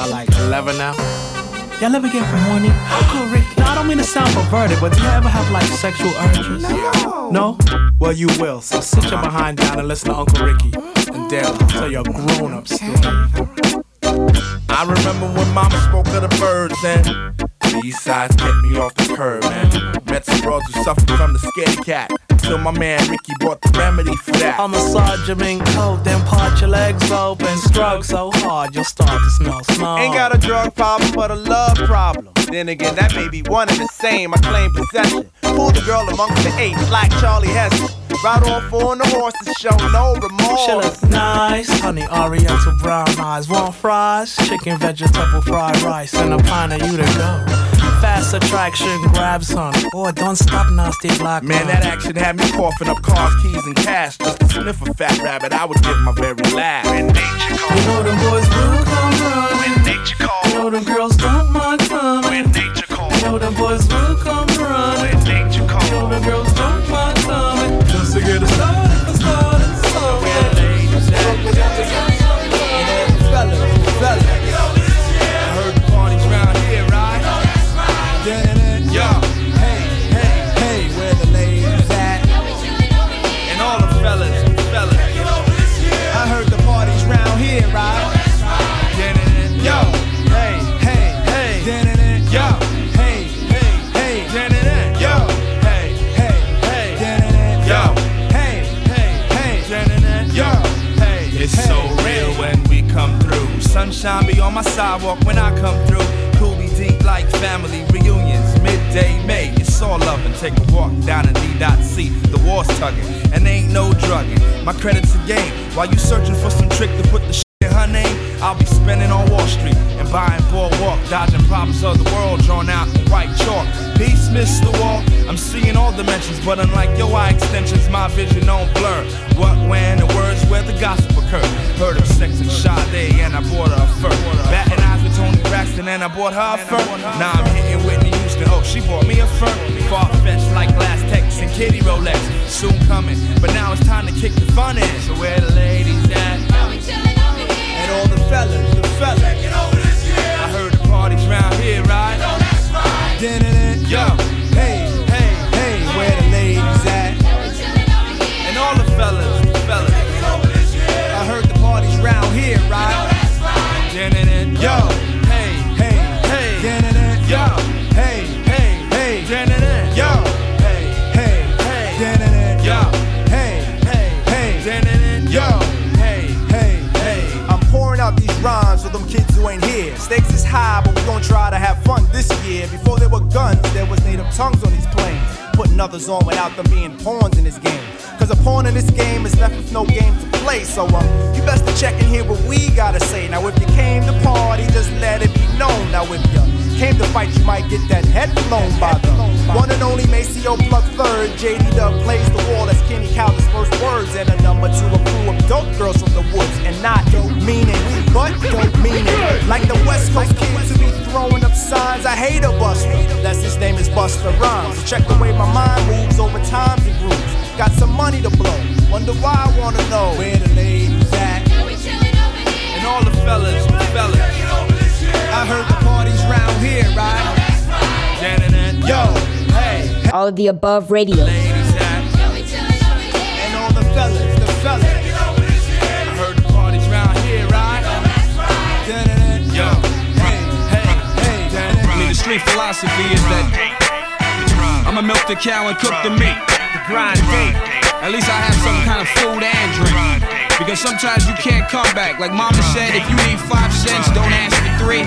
y'all like 11 now. Y'all ever get horny? Uncle Rick, no, I don't mean to sound perverted, but do you ever have like sexual urges? No. No? Well, you will. So sit your behind down and listen to Uncle Ricky and Dale tell your grown up story. I remember when mama spoke of the birds and these sides get me off the curb, man. Met some bros who suffered from the scaredy cat. Till my man Ricky brought the remedy for that. I'll massage your mink coat, then part your legs open. Stroke so hard you'll start to smell smoke. Ain't got a drug problem, but a love problem. Then again, that may be one and the same. I claim possession. Pull the girl amongst the eight, like Charlton Heston. Ride off on the horse to show no remorse. She look nice, honey oriental brown eyes. Want fries, chicken vegetable fried rice, and a pint of you to go. Fast attraction grabs son. Boy, don't stop nasty black Man, that action had me coughing up cars, keys, and cash. Just to sniff a fat rabbit, I would give my very last. When nature calls, you know them boys will come run. When nature calls, you know them girls don't Sunshine be on my sidewalk when I come through. Cooley deep like family reunions. Midday May, it's all love and take a walk down in D.C. The war's tugging and ain't no drugging. My credit's a game. While you searching for some trick to put the her name, I'll be spending on Wall Street and buying boardwalk, dodging problems of the world drawn out in white chalk. Peace, Mr. Wall. I'm seeing all dimensions, but unlike your eye extensions, my vision don't blur. What, when, the words where the gossip occur. Heard of sex and Sade, and I bought her a fur. Batting eyes with Toni Braxton, and I bought her a fur. Now I'm hitting Whitney Houston. Oh, she bought me a fur. Far fetched like glass Tex and Kitty Rolex. Soon coming, but now it's time to kick the fun in. So where the ladies fellas, the fellas. High, but we gon' try to have fun this year. Before there were guns, there was native tongues on these planes. Putting others on without them being pawns in this game. Cause a pawn in this game is left with no game to play. So um, you best to check and hear what we gotta say. Now if you came to party, just let it be known. Now if you came to fight, you might get that head blown by the one and only Maseo plug third. JD Dub plays the wall that's Kenny Calvin's first words. And a number two, a crew of dope girls from the woods. And not dope meaning, We but dope meaning. Like the hate a buster. That's his name is Busta Rhymes. So check the way my mind moves over times and grooves. Got some money to blow. Wonder why I wanna know where the ladies at. and all the fellas, the fellas. I heard the parties round here, right? Yo, hey, All of the above radio. Street philosophy is that I'ma milk the cow and cook the meat. The grind. At least I have some kind of food and drink. Because sometimes you can't come back. Like mama said, if you need five cents, don't ask for three,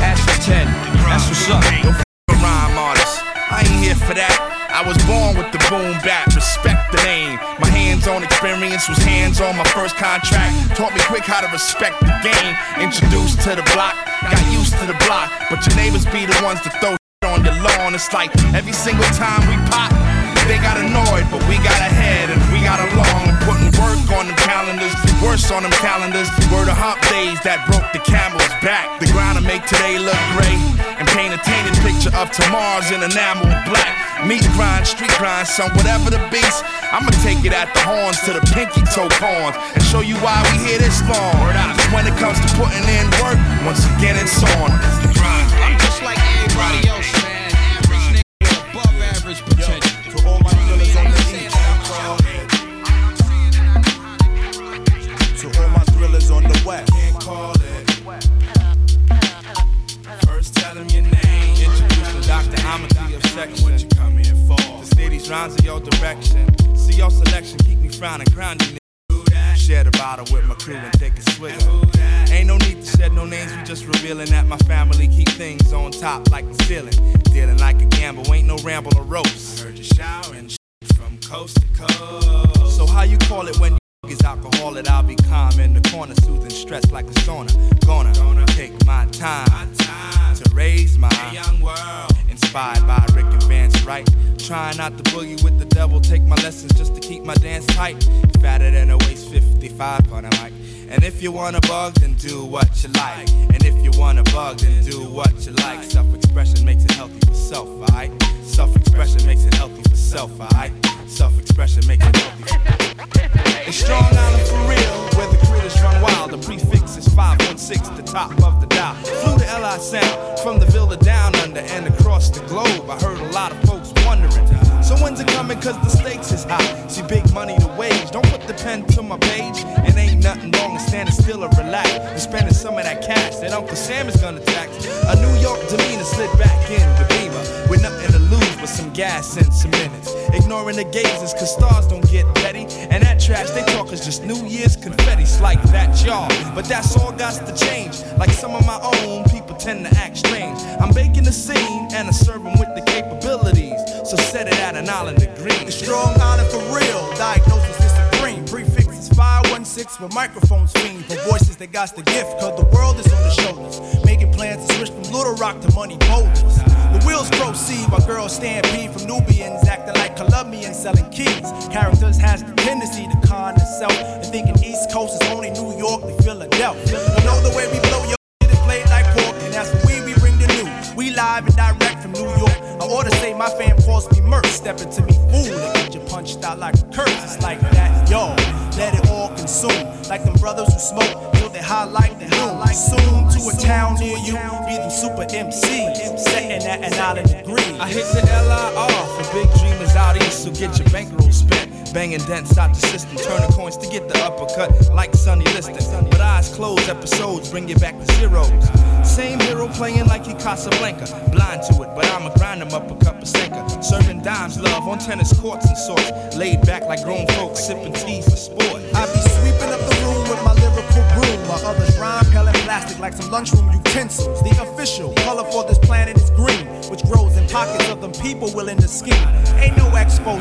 ask for ten. That's what's up. a rhyme artist. I ain't here for that. I was born with the boom bap, respect the name. My hands-on experience was hands-on my first contract. Taught me quick how to respect the game. Introduced to the block, got used to the block. But your neighbors be the ones that throw on your lawn. It's like every single time we pop, they got annoyed, but we got ahead and we got along. Putting work on them calendars, worse on them calendars. Were the hump days that broke the camel's back. The grind to make today look great and paint a tainted picture picture of tomorrow's in enamel black. Meat grind, street grind, son, whatever the beast. I'ma take it at the horns to the pinky toe corns and show you why we here this long. Cause when it comes to putting in work, once again it's on. I'm just like everybody else, man. Average nigga, above average potential. The west. Call it. First tell him your name. Introduce the doctor, I'm a of section. What you come here for? Steer these rhymes in your direction. See your selection, keep me frowning, grounding. Share the bottle with my crew and take a swig. Ain't no need to shed no names, we just revealing that my family keep things on top like the ceiling. Dealing like a gamble, ain't no ramble or roast. I heard you showering from coast to coast. So how you call it when you is alcohol it, I'll be calm in the corner, soothing stress like a sauna. Gonna, Gonna take my time, my time to raise my young world. Inspired by Rick and Vance Wright. Trying not to boogie with the devil, take my lessons just to keep my dance tight. Fatter than a waist 55 on a mic. And if you wanna bug, then do what you like. And if you wanna bug, then do what you like. Self expression makes it healthy for self, alright? Self expression makes it healthy for self, alright? Self expression makes it healthy for It's Strong Island for real, where the critters run wild. The prefix is 516, the top of the dial. Flew to LI Sound from the Villa down under and across the globe. I heard a lot of folks wondering. So when's it coming? Cause the stakes is high. See big money to wage. Don't put the pen to my page. It ain't nothing wrong standing still or relax. And spending some of that cash that Uncle Sam is gonna tax. A New York demeanor slid back in the beamer. With nothing to lose but some gas and some minutes. Ignoring the gazes cause stars don't get petty. And that trash they talk is just New Year's confetti. like that, y'all. But that's all got to change. Like some of my own people tend to act strange. I'm baking the scene and I serve them with the capabilities. So set it at an island degree. The strong island for real. Diagnosis 516 with microphones fiend for voices that got the gift. Cause the world is on the shoulders. Making plans to switch from Little Rock to money boulders. The wheels proceed while girls stampede from Nubians acting like Colombians selling keys. Characters has the tendency to con itself and thinking East Coast is only New York to Philadelphia. You know the way we blow We live and direct from New York. I ought to say my fam calls me Merc. Step into me fool and get you punched out like a curse. It's like that, yo. Let it all consume. Like them brothers who smoke till they high like the hill. Soon to a town near you. Be them super MCs. Setting that at an island degree. I hit the LIR for big dreamers out east, so get your bankroll spent. Banging dents out the system, turning coins to get the uppercut like Sonny Liston. But eyes closed, episodes bring you back to zeros. Same hero playing like he Casablanca. Blind to it, but I'ma grind him up a cup of stinker. Serving dimes, love on tennis courts and sorts. Laid back like grown folks, sipping tea for sport. I be sweeping up the room with my lyrical broom, while others like some lunchroom utensils. The official color for this planet is green, which grows in pockets of them people willing to scheme. Ain't no expose,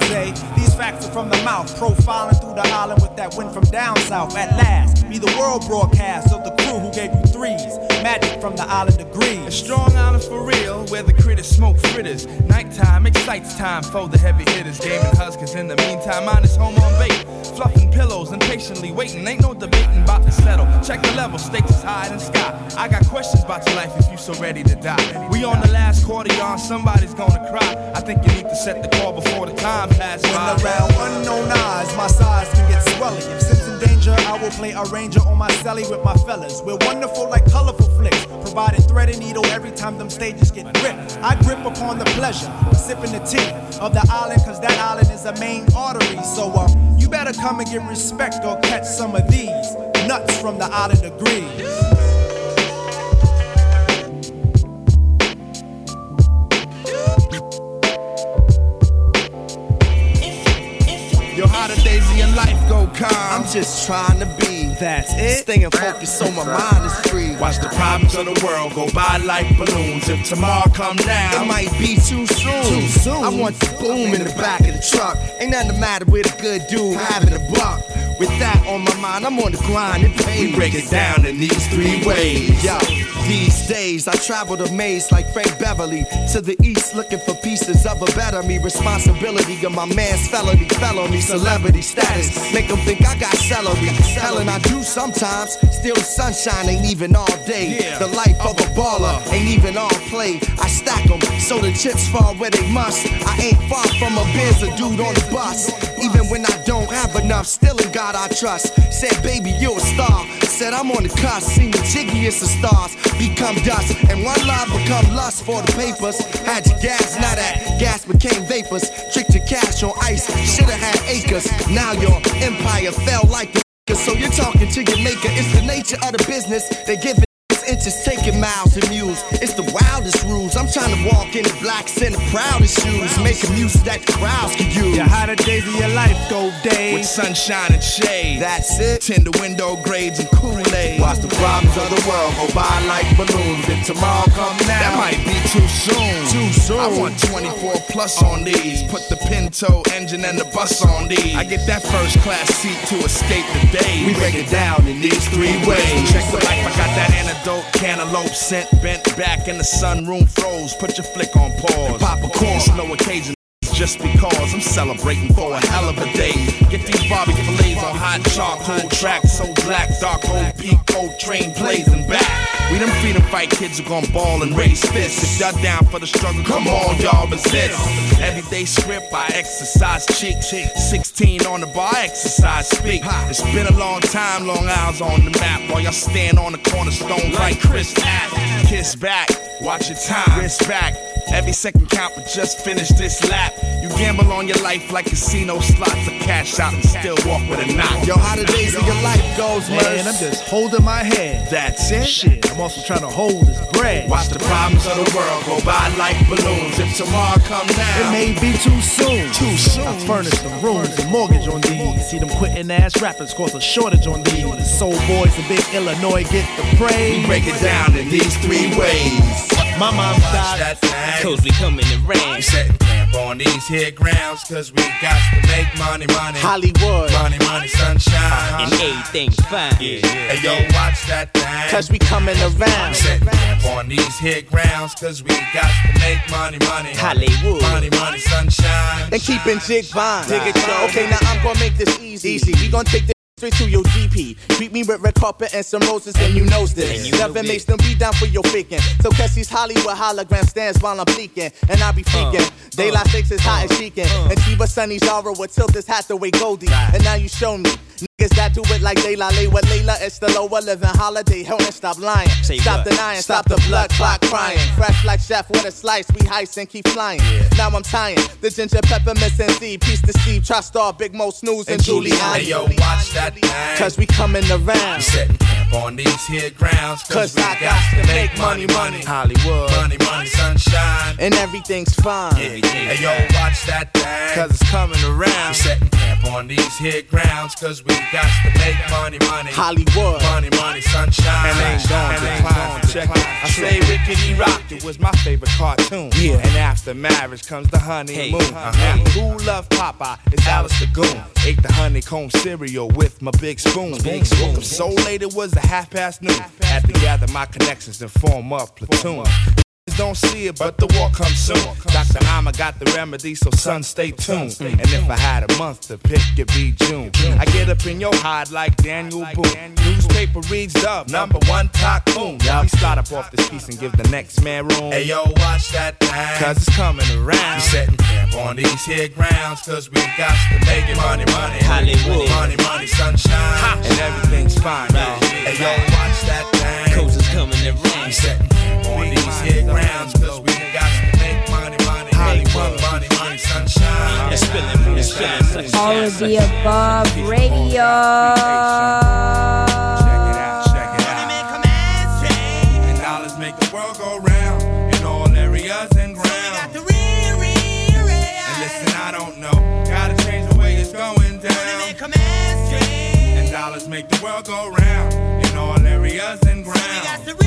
these facts are from the mouth, profiling through the island with that wind from down south. At last, be the world broadcast of the crew who gave you threes. Magic from the island degrees. A strong island for real, where the critters smoke fritters. Nighttime excites time for the heavy hitters. Gaming huskers in the meantime, mine is home on bait. Fluffing pillows and patiently waiting. Ain't no debating about to settle. Check the level, stakes is high in the sky. I got questions about your life if you so ready to die. We on the last quarter, y'all. Somebody's gonna cry. I think you need to set the call before the time passes When by. around unknown eyes, my size can get swelly. If sin's in danger, I will play a ranger on my celly with my fellas. We're wonderful like colorful flicks, providing thread and needle every time them stages get gripped. I grip upon the pleasure of sipping the tea of the island, cause that island is a main artery. So, um, you better come and get respect or catch some of these nuts from the island degrees. Yo, the days of your life go calm? I'm just trying to be. That's it. Staying focused so my mind is free. Watch the problems of the world go by like balloons. If tomorrow come It down, might be too soon. Too soon. I want the boom in the back of the truck. Ain't nothing the matter with a good dude having a buck. With that on my mind, I'm on the grind. It we pays. break it down in these three ways. Yo, These days, I travel the maze like Frankie Beverly. To the east, looking for pieces of a better me. Responsibility of my man's felony, felony, celebrity status. Make them think I got celery. Helen, I do sometimes. Still, sunshine ain't even all day. The life of a baller ain't even all play. I stack them so the chips fall where they must. I ain't far from a biz, a dude on the bus. Even when I don't have enough, still in God I trust. Said, baby, you're a star. Said, I'm on the cusp. Seen the jiggiest of stars become dust. And one line become lust for the papers. Had your gas, now that gas became vapors. Tricked your cash on ice, should've had acres. Now your empire fell like the so you're talking to your maker. It's the nature of the business. They give inches taking miles to muse. It's the wildest rules. I'm trying to walk in the blacks in the proudest shoes. Making music that the crowds can use. The hotter days of your life go days. With sunshine and shade. That's it. Tender window grades and Kool-Aid. Watch the problems of the world go by like balloons. If tomorrow come now, That might be too soon. Too soon. I want 24 plus on these. Put the Pinto engine and the bus on these. I get that first class seat to escape the day. we break it down in these three ways. Check the life, I got that antidote, cantaloupe scent, bent back in the sunroom froze. Put your flick on pause. Pop a corn. It's no occasion. Just because I'm celebrating for a hell of a day. Get these Bobby fillets on hot charcoal track, so black, dark old Pico train blazing back. We them freedom fight kids who gon' ball and raise fists. If y'all down for the struggle, come on, y'all resist. Everyday script, I exercise cheeks. 16 on the bar, exercise speak. It's been a long time, long hours on the map. While y'all stand on the cornerstone like Chris App. Kiss back, watch your time, wrist back. Every second count, but just finish this lap. You gamble on your life like casino slots to cash out and still walk with a knock. Yo, how the days of your life goes, Man. I'm just holding my head. That's it. Shit, I'm also trying to hold this bread. Watch the problems of the world go by like balloons. If tomorrow come now, It may be too soon. Too soon. I furnish the rooms, the mortgage on these. See them quitting ass rappers cause a shortage on these. The soul boys in big Illinois get the praise. we break it down in these three ways. My mom died. That thing. Cause we come in the We rain. setting camp on these here grounds, cause we got to make money, money. Hollywood. Money, money, sunshine. And everything's fine. Yeah, yeah. Hey, yo, watch that thing. Cause we coming We around. setting camp on these here grounds, cause we got to make money, money. Hollywood. Money, money, sunshine. And keeping jig fine. Dig it, yo. Okay, now I'm gonna make this easy. Easy. We gonna take this straight to your GP. Treat me with red carpet and some roses, and you knows this. You know Never makes them be down for your faking. So catch these Hollywood hologram stands while I'm peeking. And I be freaking. Daylight six is hot and chicken. And Chiba Sunny Zara with tilt this Hathaway Goldie. And now you show me. Niggas that do it like Layla lay with Layla. It's the lower living holiday. Hell and stop lying. Say stop what? denying. Stop the blood clot crying. Fresh like chef with a slice. We heist and keep flying. Now I'm tying the ginger peppermints and seed. Peace to Steve, Try Star, Big Mo Snooze, and, Giuliani. Hey, yo, watch that thing. Cause we coming around. We setting camp on these here grounds, cause, Cause we I got to make money, money. Hollywood. Money, money, sunshine. And everything's fine. Hey, yo, watch that thing. Cause it's coming around. We around. setting camp on these here grounds, cause we got to make money, money. Hollywood. Money, money, sunshine. And ain't gone, And ain't gone. Check it. I say Rickety Rock, it was my favorite cartoon. Yeah. And after marriage comes the honeymoon. Hey, uh-huh. Who loved Popeye? It's Alice the Goon. Ate the honeycomb cereal with my big spoon. Big spoon. Woke up so late it was a half past noon. Had to gather my connections and form up platoon. Don't see it, but the war comes soon. Dr. Amma got the remedy, so son, stay tuned. And if I had a month to pick, it'd be June. I get up in your hide like Daniel Boone. Newspaper reads Dub, number one tycoon. Yeah, we start up off this piece and give the next man room. Hey yo, watch that thing. Cause it's coming around. We setting camp on these here grounds, cause we got to make it money, money. Hollywood. Money, money, sunshine. And everything's fine, y'all. Hey yo, watch that thing. Cause it's coming in We rain. setting camp on these here grounds, cause we got to make money, money. Hollywood, money, money, sunshine. And spilling moonshine. sunshine, All of the sunshine. above radio. Check it out, check it. And dollars make the world go round all areas and grounds. And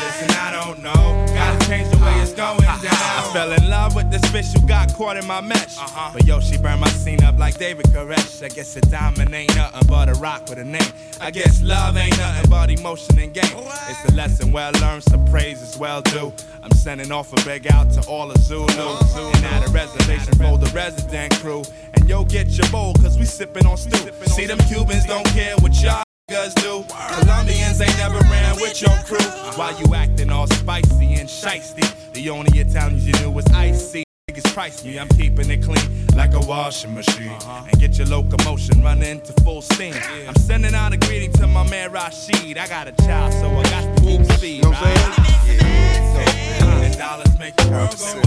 listen, I don't know, gotta change the way it's going down. I Fell in love with this bitch who got caught in my mesh. Uh-huh. But yo, she burned my scene up like David Koresh. I guess a diamond ain't nothing but a rock with a name. I guess love ain't nothing but emotion and game. It's a lesson well learned, some praise is well due. I'm sending off a big out to all the Zulu. And at a reservation for the resident crew. And yo, get your bowl, cause we sippin' on stew. See, them Cubans don't care what y'all niggas do. Colombians ain't never ran with your crew. Why you acting all spicy and shisty? The only Italians you knew was icy. Niggas price me, I'm keeping it clean like a washing machine. Uh-huh. And get your locomotion running to full steam. I'm sending out a greeting to my man Rashid. I got a child, so I got to keep speed. You know what I'm saying? Right? And dollars make the world go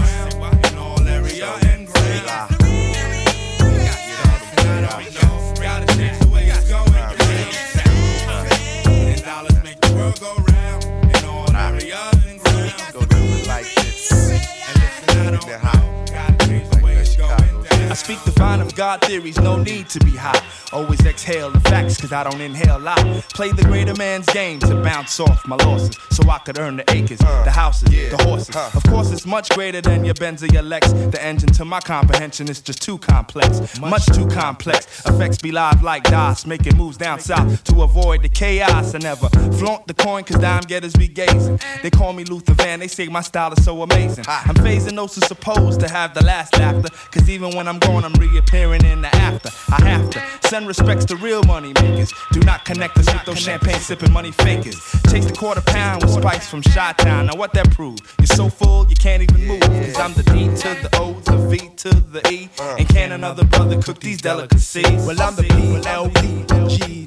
God theories, no need to be high. Always exhale the facts, cause I don't inhale lie. Play the greater man's game to bounce off my losses, so I could earn the acres, uh, the houses, the horses. Of course, it's much greater than your Benz or your Lex. The engine to my comprehension is just too complex, much too complex. Effects be live like DOS, making moves down south to avoid the chaos. I never flaunt the coin, cause dime getters be gazing. They call me Luther Van, they say my style is so amazing. I'm phasing those who supposed to have the last laughter, cause even when I'm gone, I'm reappearing in the after. I have to send respects to real money makers. Do not connect us with those champagne sipping money fakers. Chase the quarter pound with spice from Shot Town. Now what that prove? You're so full you can't even move. Cause I'm the D to the O, the V to the E. And can another brother cook these delicacies? Well, I'm the PLP,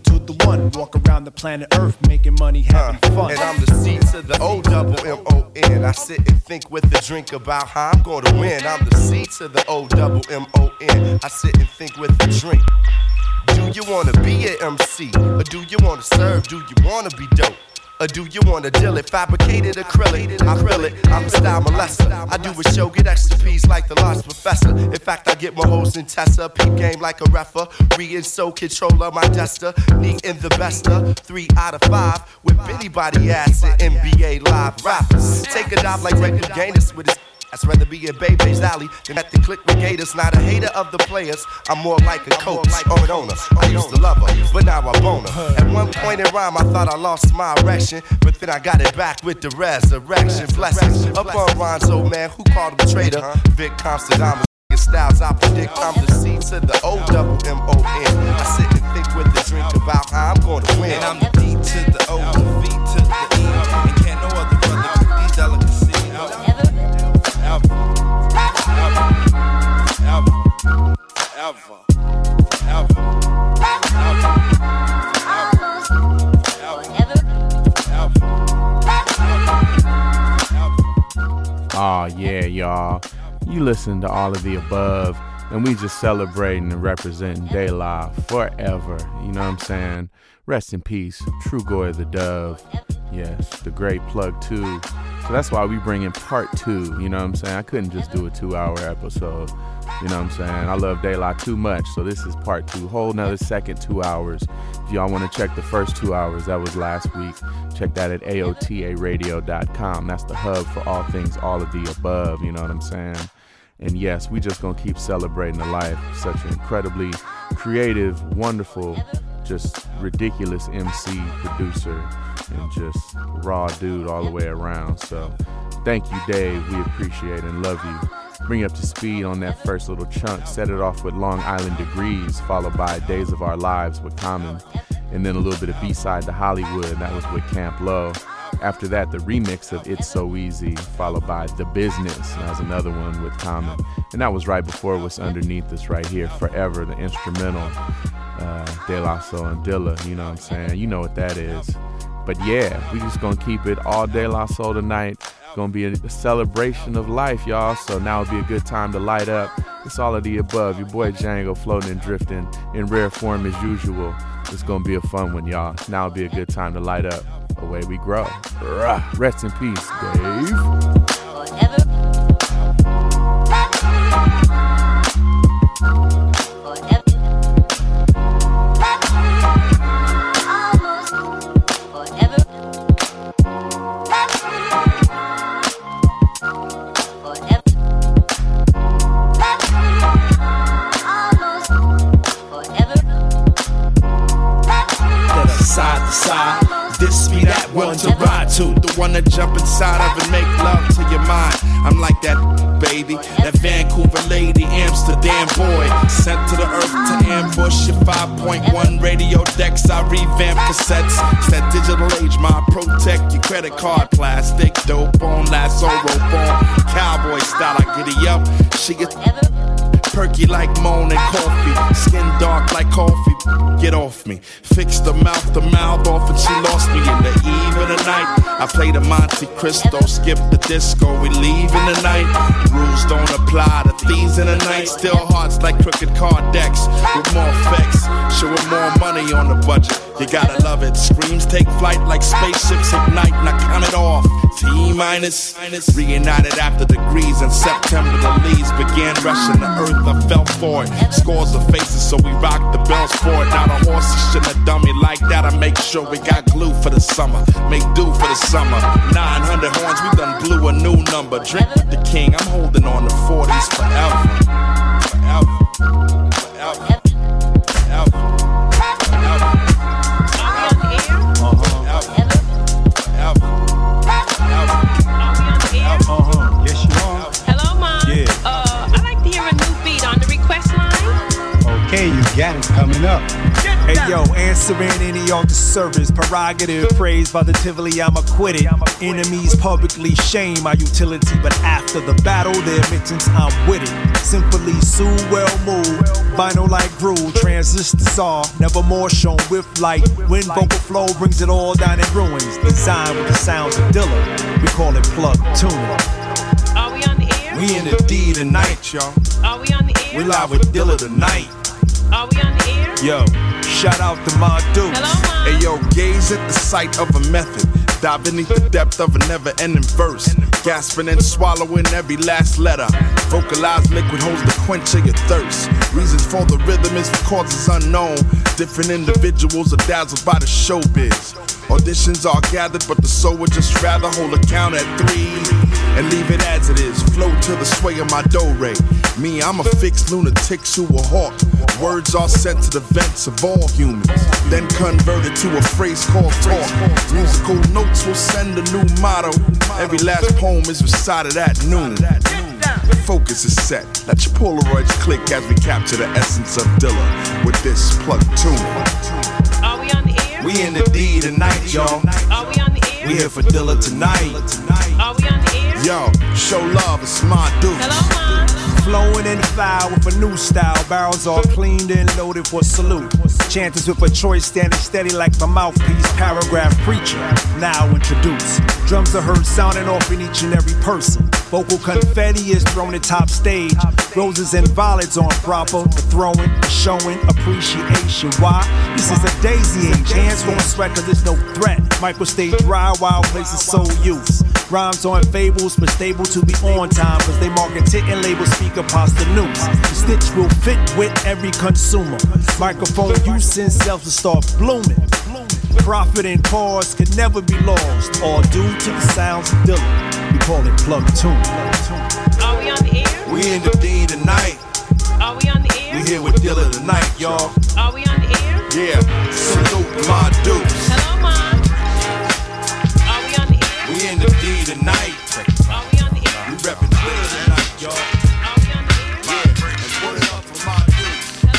to the one. Walk around the planet Earth making money, having fun. And I'm the C to the O double M O N. I sit and think with a drink about how I'm gonna win. I'm the C to the O double M O N. I sit and think with a drink. Do you wanna be an MC? Or do you wanna serve? Do you wanna be dope? Or do you wanna deal it? Fabricated acrylic, I feel it. I'm a style molester. I do a show, get extra P's like the Large Professor. In fact, I get my hoes in Tessa. Peep game like a refer. Re and so controller, my duster. Neat in the bester. Three out of five. With anybody Body ass and NBA live rappers. Take a dive like Reggie Gaines with his I'd rather be in Bebe's alley than at the click with Gators. Not a hater of the players, I'm more like a coach or an owner. I used to love her, but now I bone her. At one point in rhyme, I thought I lost my erection, but then I got it back with the resurrection. Blessings up on Ron's old man, who called him a traitor. Vic Constantine. Styles, I predict I'm the C to the O double M O N. I sit and think with the drink about how I'm gonna win. And I'm the D to the O, the V to the E. And can't no other brother cook these delicacies. Ever, ever, ever, Oh ah, yeah, y'all. You listen to all of the above, and we just celebrating and representing De La forever. You know what I'm saying? Rest in peace, Trugoy the Dove. Yes, the great Plug Two. So that's why we bring in part two. You know what I'm saying? I couldn't just do a two hour episode. You know what I'm saying? I love La too much. So this is part two. Whole another second two hours. If y'all want to check the first two hours, that was last week. Check that at AOTARadio.com. That's the hub for all things all of the above. You know what I'm saying? And yes, we just gonna keep celebrating the life. Such an incredibly creative, wonderful, just ridiculous MC, producer, and just raw dude all the way around. So thank you, Dave. We appreciate and love you. Bring you up to speed on that first little chunk. Set it off with Long Island Degrees, followed by Days of Our Lives with Common, and then a little bit of B-side to Hollywood. That was with Camp Lo. After that, the remix of It's So Easy, followed by The Business. That was another one with Common. And that was right before what's underneath this right here, Forever, the instrumental. Uh, De La Soul and Dilla, you know what I'm saying? You know what that is. But yeah, we just gonna keep it all day La Soul tonight. Gonna be a celebration of life, y'all. So now would be a good time to light up. It's all of the above. Your boy Django floating and drifting in rare form as usual. It's gonna be a fun one, y'all. Now would be a good time to light up. Away we grow. Rest in peace, Dave. Cassettes. It's that digital age, my protect your credit card plastic. Dope on, lasso rope on. Cowboy style, I giddy up. She gets perky like moan and coffee. Skin dark like coffee. Get off me. Fix the mouth, the mouth off, and she lost me in the eve of the night. I play the Monte Cristo, skip the disco. We leave in the night. Rules don't apply to thieves in the night. Still hearts like crooked card decks with more effects. Showing more money on the budget. You gotta love it. Screams take flight like spaceships ignite, and I count it off. T minus, reunited after degrees in September. The leaves began rushing the earth. I fell for it. Scores of faces, so we rocked the bells for it. Now the horses shouldn't have done me like that. I make sure we got glue for the summer. Make do for the summer. 900 horns, we done blew a new number. Drink with the king, I'm holding on to 40s forever. Forever. Forever. Okay, got it coming up. Hey yo, answering any on the service, prerogative, praise positively, I'm acquitted. Enemies publicly shame my utility, but after the battle, their admittance, I'm with it. Simply sue, well moved, vinyl like groove, transistors are never more shown with light. When vocal flow brings it all down in ruins, designed with the sounds of Dilla, we call it plug tuning. Are we on the air? We in the D tonight, y'all. Are we on the air? We live with Dilla tonight. Are we on the air? Yo, shout out to my dudes. Hello, Hey yo, gaze at the sight of a method. Dive beneath the depth of a never ending verse. Gasping and swallowing every last letter. Vocalized liquid holds the quench of your thirst. Reasons for the rhythm is for causes unknown. Different individuals are dazzled by the showbiz. Auditions are gathered, but the soul would just rather hold a count at three and leave it as it is. Flow to the sway of my do re. Me, I'm a fixed lunatic to a hawk. Words are sent to the vents of all humans, then converted to a phrase called talk. Musical notes will send a new motto. Every last poem is recited at noon. The focus is set. Let your Polaroids click as we capture the essence of Dilla with this plug tune. Are we on the air? We in the D tonight, y'all. Are we on the air? We here for Dilla tonight. Are we on the air? Yo, show love, it's my dude. Hello, Mom. Flowing in the fire with a new style. Barrels all cleaned and loaded for salute. Chanters with a choice standing steady like the mouthpiece. Paragraph preacher, now introduced. Drums are heard sounding off in each and every person. Vocal confetti is thrown at top stage. Roses and violets on proper. The throwing, showing appreciation. Why? This is a daisy age. Hands won't sweat cause there's no threat. Micro stay dry while places so use. Rhymes on fables, but stable to be on time. Cause they market it and label speaker pasta news. The stitch will fit with every consumer. Microphone use and self to start blooming. Profit and pause could never be lost. All due to the sounds of Dilla. We call it plug tune. Are we on the air? We in the D tonight. Are we on the air? We here with Dilla tonight, y'all. Are we on the air? Yeah, salute my dudes. Hello, Mom. Are we on the air? We in the D tonight. Are we on the air? We reppin' Dilla tonight, y'all. Are we on the air? Yeah, and put it up for my dudes.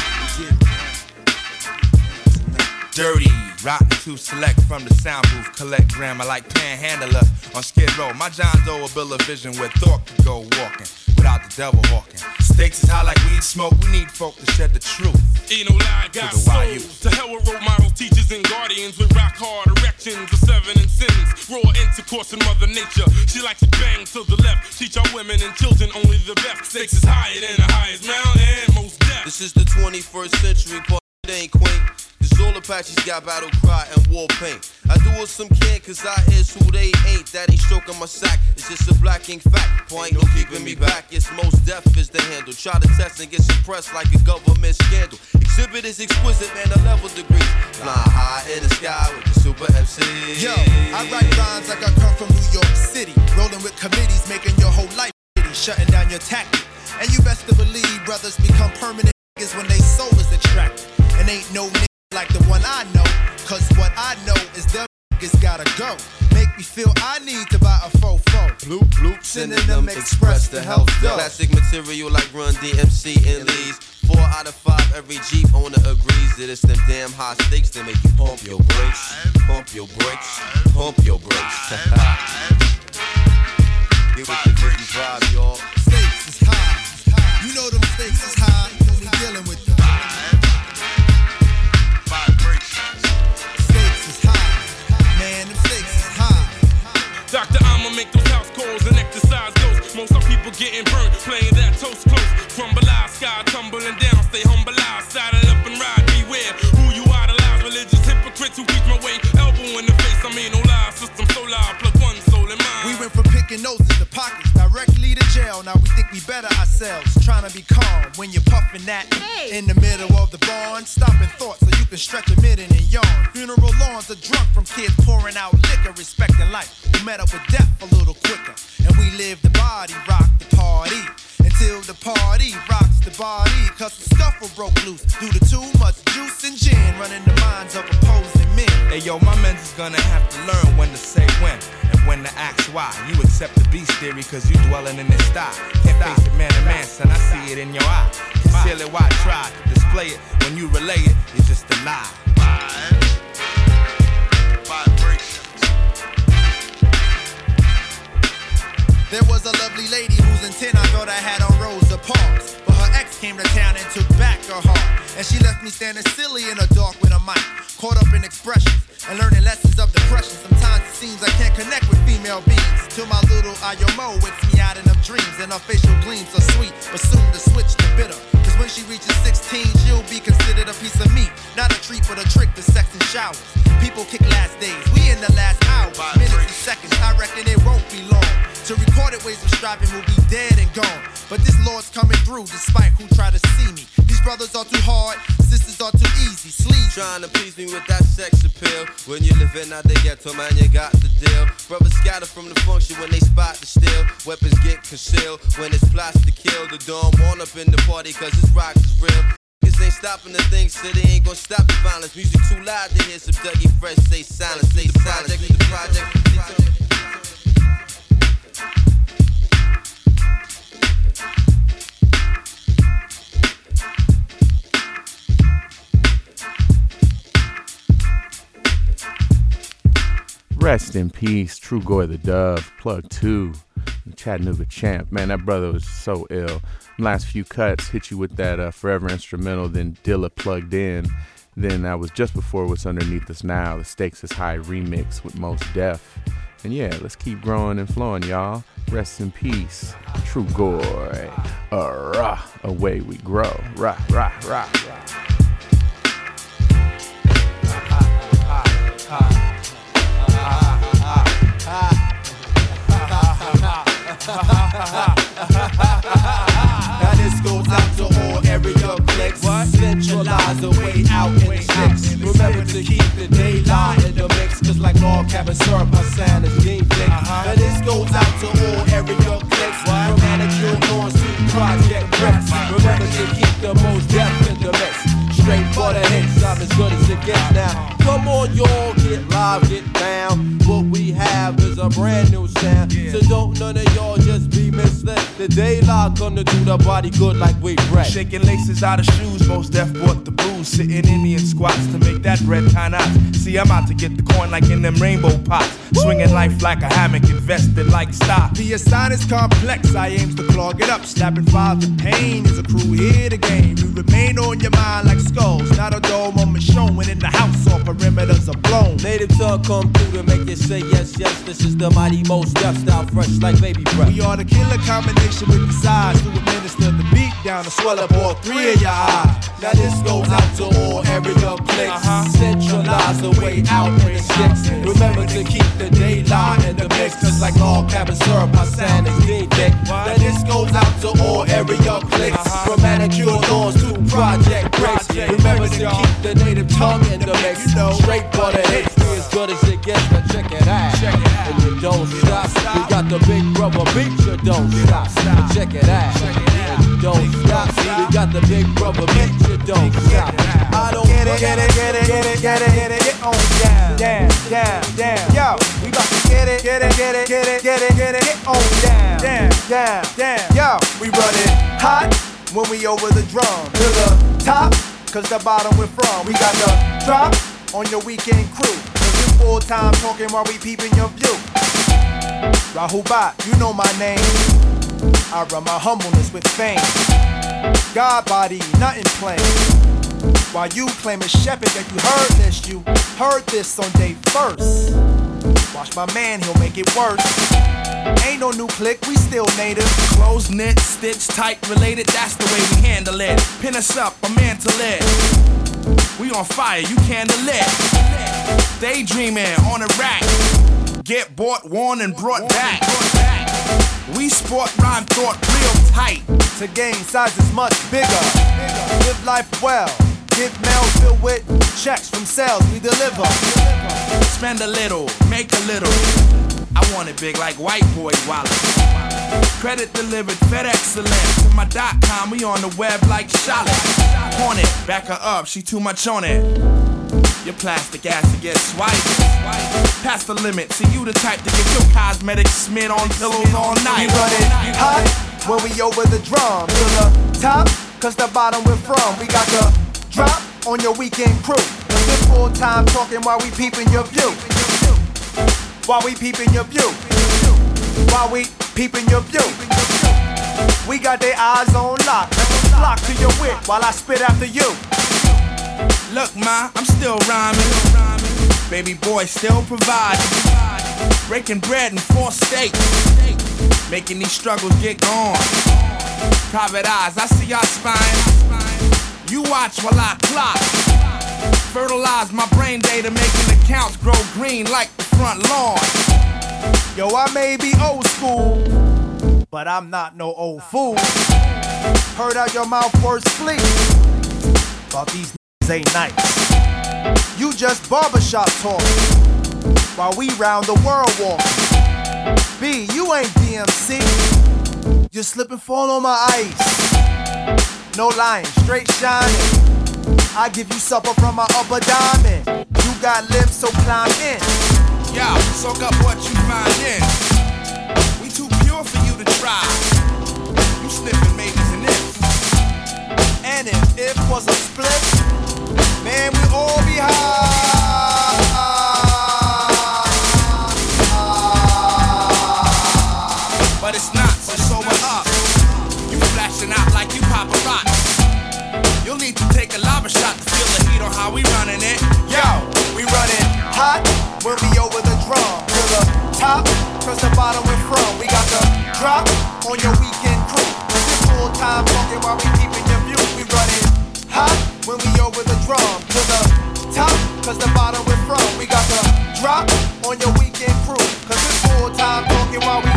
Dirty, rotten to select from the sound booth, collect grammar like panhandler on Skid Row. My John Doe a bill of vision where thought could go walking without the devil hawking. Stakes is high like weed smoke, we need folk to shed the truth. Ain't no lie, got the soul. YU. To hell with role models, teachers, and guardians with rock hard erections of seven and sins. Raw intercourse in Mother Nature. She likes to bang to the left. Teach our women and children only the best. Stakes is higher than the highest mountain most death. This is the 21st century, but it ain't quaint. Cause all Apaches got battle cry and war paint. I do what some can, cause I is who they ain't. That ain't stroking my sack, it's just a black ink fact. Point no keeping me back, it's Mos Def is the handle. Try to test and get suppressed like a government scandal. Exhibit is exquisite, man, a level degree. Fly high in the sky with the super MC. Yo, I write rhymes like I come from New York City. Rolling with committees, making your whole life shitty, shutting down your tactic. And you best to believe brothers become permanent niggas when they soul is attracted. And ain't no like the one I know. Cause what I know is them niggas gotta go. Make me feel I need to buy a fofo. Bloop, bloop, Synonym express the health dough. Classic material like Run DMC and Lee's. Four out of five, every Jeep owner agrees that it's them damn high stakes that make you pump your brakes, pump your brakes, pump your brakes. Get with the Vicky vibe, y'all. Stakes is high. You know them stakes is high we dealing with Most of people getting burnt, playing that toast close. Crumble eyes, sky tumbling down, stay humble eyes, saddle up and ride, beware who you idolize. Religious hypocrites who preach my way, elbow in the face. I mean, no lie, system so loud, plug one soul in mine. We went from picking noses to pockets directly to jail. Now we think we better ourselves. Trying to be calm when you're puffing that in the middle of the barn. Stopping thoughts so you can stretch a minute and yawn. Funeral lawns are drunk from kids pouring out liquor, respecting life. We met up with death a little quicker. And we live the body, rock the party. Until the party rocks the body. Cause the scuffle broke loose due to too much juice and gin running the minds of opposing men. Hey yo, my men's is gonna have to learn when to say when and when to ask why. You accept the beast theory cause you dwelling in this style. Can't face it man to man, son, I see it in your eye. Conceal it, why try to display it? When you relay it, it's just a lie. There was a lovely lady whose intent I thought I had on Rosa Parks. Her came to town and took back her heart. And she left me standing silly in the dark with a mic. Caught up in expressions and learning lessons of depression. Sometimes it seems I can't connect with female beings. Till my little Ayomo wakes me out in them dreams. And her facial gleams are sweet, but soon to switch to bitter. Cause when she reaches 16, she'll be considered a piece of meat. Not a treat, but a trick to sex and showers. People kick last days, we in the last hour. Minutes recorded ways of striving will be dead and gone. But this Lord's coming through despite who try to see me. These brothers are too hard, sisters are too easy. Sleazy. Trying to please me with that sex appeal. When you living out the ghetto, man, you got the deal. Brothers scatter from the function when they spot the steal. Weapons get concealed when it's plots to kill. The dawn born up in the party cause this rock is real. This ain't stopping the thing, they ain't gonna stop the violence. Music too loud to hear some Dougie Fresh say silence. Say silence, leave the project. Rest in peace, Trugoy the Dove, Plug 2, Chattanooga Champ. Man, that brother was so ill. Last few cuts hit you with that uh, Forever Instrumental, then Dilla plugged in. Then I was just before what's underneath us now, the Stakes is High remix with Mos Def. And yeah, let's keep growing and flowing, y'all. Rest in peace, Trugoy. Uh, away we grow. Rah, rah, rah, rah. Now this goes out to all area clicks. Centralize the way out in the six. Remember to keep the De La in the mix. Cause like log cabin syrup, my sound is game thick. Now this goes out to all area clicks. From manicure lawns to project bricks. Remember to keep the Mos Def in the mix. Straight the hits, I'm as good as it gets now. Come on, y'all, get live, get down. What we have is a brand new sound. So don't none of y'all just be misled. The daylight gonna do the body good like we bread. Shaking laces out of shoes, Mos Def bought the booze. Sitting Indian squats to make that bread tie knots. See, I'm out to get the coin like in them rainbow pots. Swinging life like a hammock, invested like stock. The assign is complex, I aims to clog it up. Slapping files with pain is a crew here to game. You remain on your mind like skulls, not a dull moment shown when in the house all perimeters are blown. Native tongue come through to make you say yes, yes. This is the mighty Mos Def style, fresh like baby breath. We are the killer combination with the size to administer the beat down to swell up all three of your eyes. Now this goes out to all area clicks. Uh-huh. Centralize the way out in the six. Remember to keep the De La in the mix. Cause like all cabin syrup, my sound is thick. Now this goes out to all area clicks. Uh-huh. From manicure doors to project bricks. Remember to keep the native tongue in the mix. Straight butter hits, we as good as it gets, but check it out. And you don't stop. We got the big brother beat, you don't stop. But check it out. And you don't stop. We got the big brother beat, you don't stop. I don't Get it, get it, get it, get it, get it, get it, get on down, down, down, down. Yo, we about to get it, get it, get it, get it, get it, get it, get on down, down, down, down. Yo, we run it hot when we over the drum to the top, cause the bottom we're from. We got the drop on your weekend crew. Cause we full time talking while we peeping your view. Rahul you know my name. I run my humbleness with fame. God body, nothing plain. While you claiming Shepherd that you heard this, you heard this on day first. Watch my man, he'll make it worse. Ain't no new click, we still native. Close knit, stitch tight, related, that's the way we handle it. Pin us up, a man to live. We on fire, you candle lit. Daydreaming on a rack. Get bought, worn, and brought back. We sport rhyme thought real tight. To gain sizes much bigger. Live life well. Get mail filled with checks from sales we deliver. Spend a little, make a little. Want it big like white boy wallet. Credit delivered, FedEx excellent. To my dot com, we on the web like Charlotte. Hornet, back her up, she too much on it. Your plastic ass to get swiped. Past the limit, see you the type to get your cosmetics smeared on pillows all night. run it hot when we over the drum to the top, cause the bottom we're from. We got the drop on your weekend crew. We full time talking while we peeping your view. While we peeping your view. While we peeping your view. We got their eyes on lock. Flock to your wit while I spit after you. Look, ma, I'm still rhyming. Baby boy still providing. Breaking bread in four states. Making these struggles get gone. Private eyes, I see your spine. You watch while I clock. Fertilize my brain data, making accounts grow green like the front lawn. Yo, I may be old school, but I'm not no old fool. Heard out your mouth words flee. But these niggas ain't nice. You just barbershop talk while we round the world walk. B, you ain't DMC. You slip and fall on my ice. No lying, straight shining. I give you supper from my upper diamond. You got limbs, so climb in. Yo, soak up what you find in. We too pure for you to try. You sniffing maybes and ifs. And if it was a split, man, we all be high. But it's not, so sober up. You flashing out like you rock. You'll need to take a lava shot to feel the heat on how we running it. Yo, we running hot when we drum to the top, cause the bottom we're from. We got the drop on your weekend crew. Cause it's full time talking while we keeping your view. We running hot when we over the drum to the top, cause the bottom we're from. We got the drop on your weekend crew. Cause it's full time talking while we,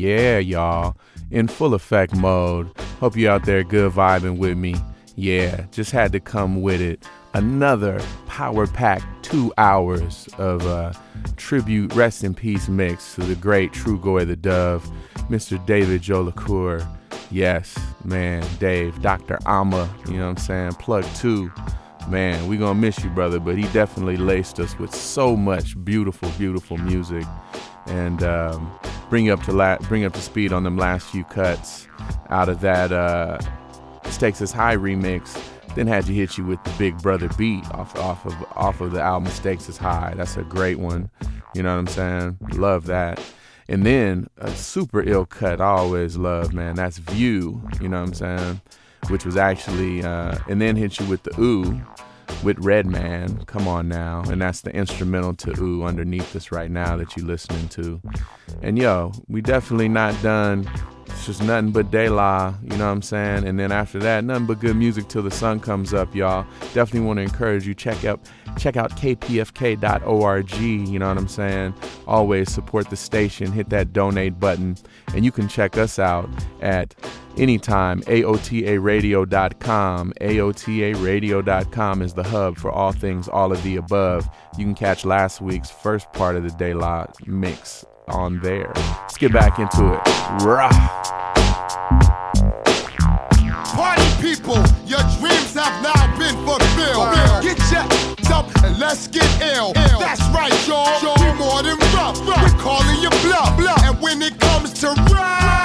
yeah, y'all. In full effect mode. Hope you out there good vibing with me. Yeah, just had to come with it. Another power pack two hours of uh, tribute rest in peace mix to the great Trugoy the Dove, Mr. David Jolicoeur. Yes, man, Dave, Dr. Amma, you know what I'm saying? Plug two. Man, we gonna miss you, brother, but he definitely laced us with so much beautiful, beautiful music and um, bring up to la- bring up to speed on them last few cuts out of that uh, is High remix. Then had you hit you with the Big Brother beat off off of off of the album is High. That's a great one. You know what I'm saying? Love that. And then a super ill cut I always love, man. That's View. You know what I'm saying? Which was actually uh, and then hit you with the Ooh with Redman. Come on now. And that's the instrumental to Ooh underneath us right now that you're listening to. And yo, we definitely not done. It's just nothing but De La, you know what I'm saying? And then after that, nothing but good music till the sun comes up, y'all. Definitely want to encourage you check out check out kpfk.org, you know what I'm saying? Always support the station, hit that donate button, and you can check us out at anytime aotaradio.com. aotaradio.com is the hub for all things all of the above. You can catch last week's first part of the De La mix on there. Let's get back into it. Rah. Party people, your dreams have now been fulfilled. Get your up and let's get ill. That's right, y'all. We more than rough. We're calling you bluff. And when it comes to rap,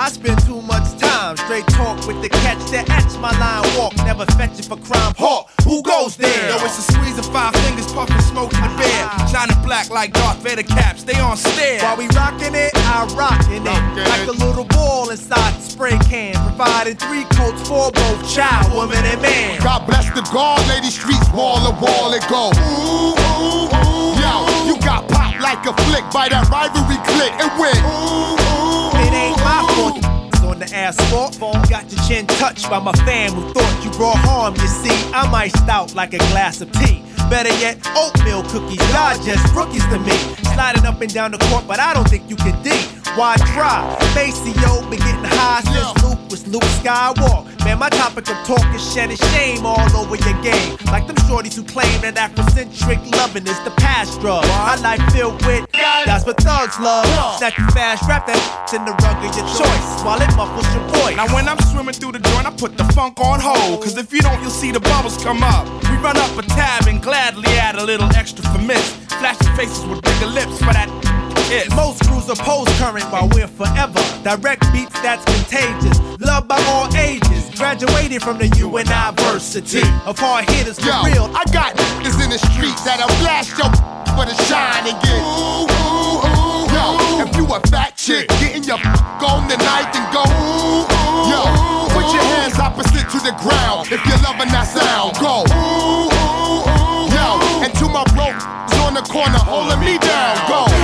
I spend too much time straight talk with the catch that etch my line walk. Never fetch it for crime. Hawk, who goes there? Yo, it's a squeeze of five fingers, puffing smoke in the bed. Shining black like Darth Vader caps, they on stare. While we rockin' it, I rockin' it. Like a little ball inside the spray can. Providing three coats for both child, woman, and man. God bless the guard, lady streets, wall to wall it go. Ooh, ooh, ooh. Yo, you got popped like a flick by that rivalry click and went. Ooh, ooh, It ain't my fault. On the asphalt, got your chin touched by my fam who thought you brought harm. You see, I'm iced out like a glass of tea. Better yet, oatmeal cookies. Y'all just rookies to me. Sliding up and down the court, but I don't think you can D. Why try? Maseo been getting high since Luke was Luke Skywalker. Man, my topic of talk is shedding shame all over your game. Like them shorties who claim that Afrocentric loving is the past drug. My life filled with that's what thugs love. Snatch you fast, wrap that in the rug of your choice while it muffles your voice. Now when I'm swimming through the joint, I put the funk on hold. Cause if you don't, you'll see the bubbles come up. We run up a tab and gladly add a little extra for miss. Flashing faces with bigger lips for that kiss. Most crews oppose current while we're forever. Direct beats that's contagious. Loved by all ages. Graduated from the university of hard hitters for Yo, real. I got niggas in the street that'll blast your for the shine and get ooh, ooh, ooh. Yo, if you a fat chick, getting your on tonight and go ooh, ooh. Yo, put your hands opposite to the ground if you're loving that sound. Go ooh, ooh, ooh. Yo, and to my bro on the corner holding me down. Go,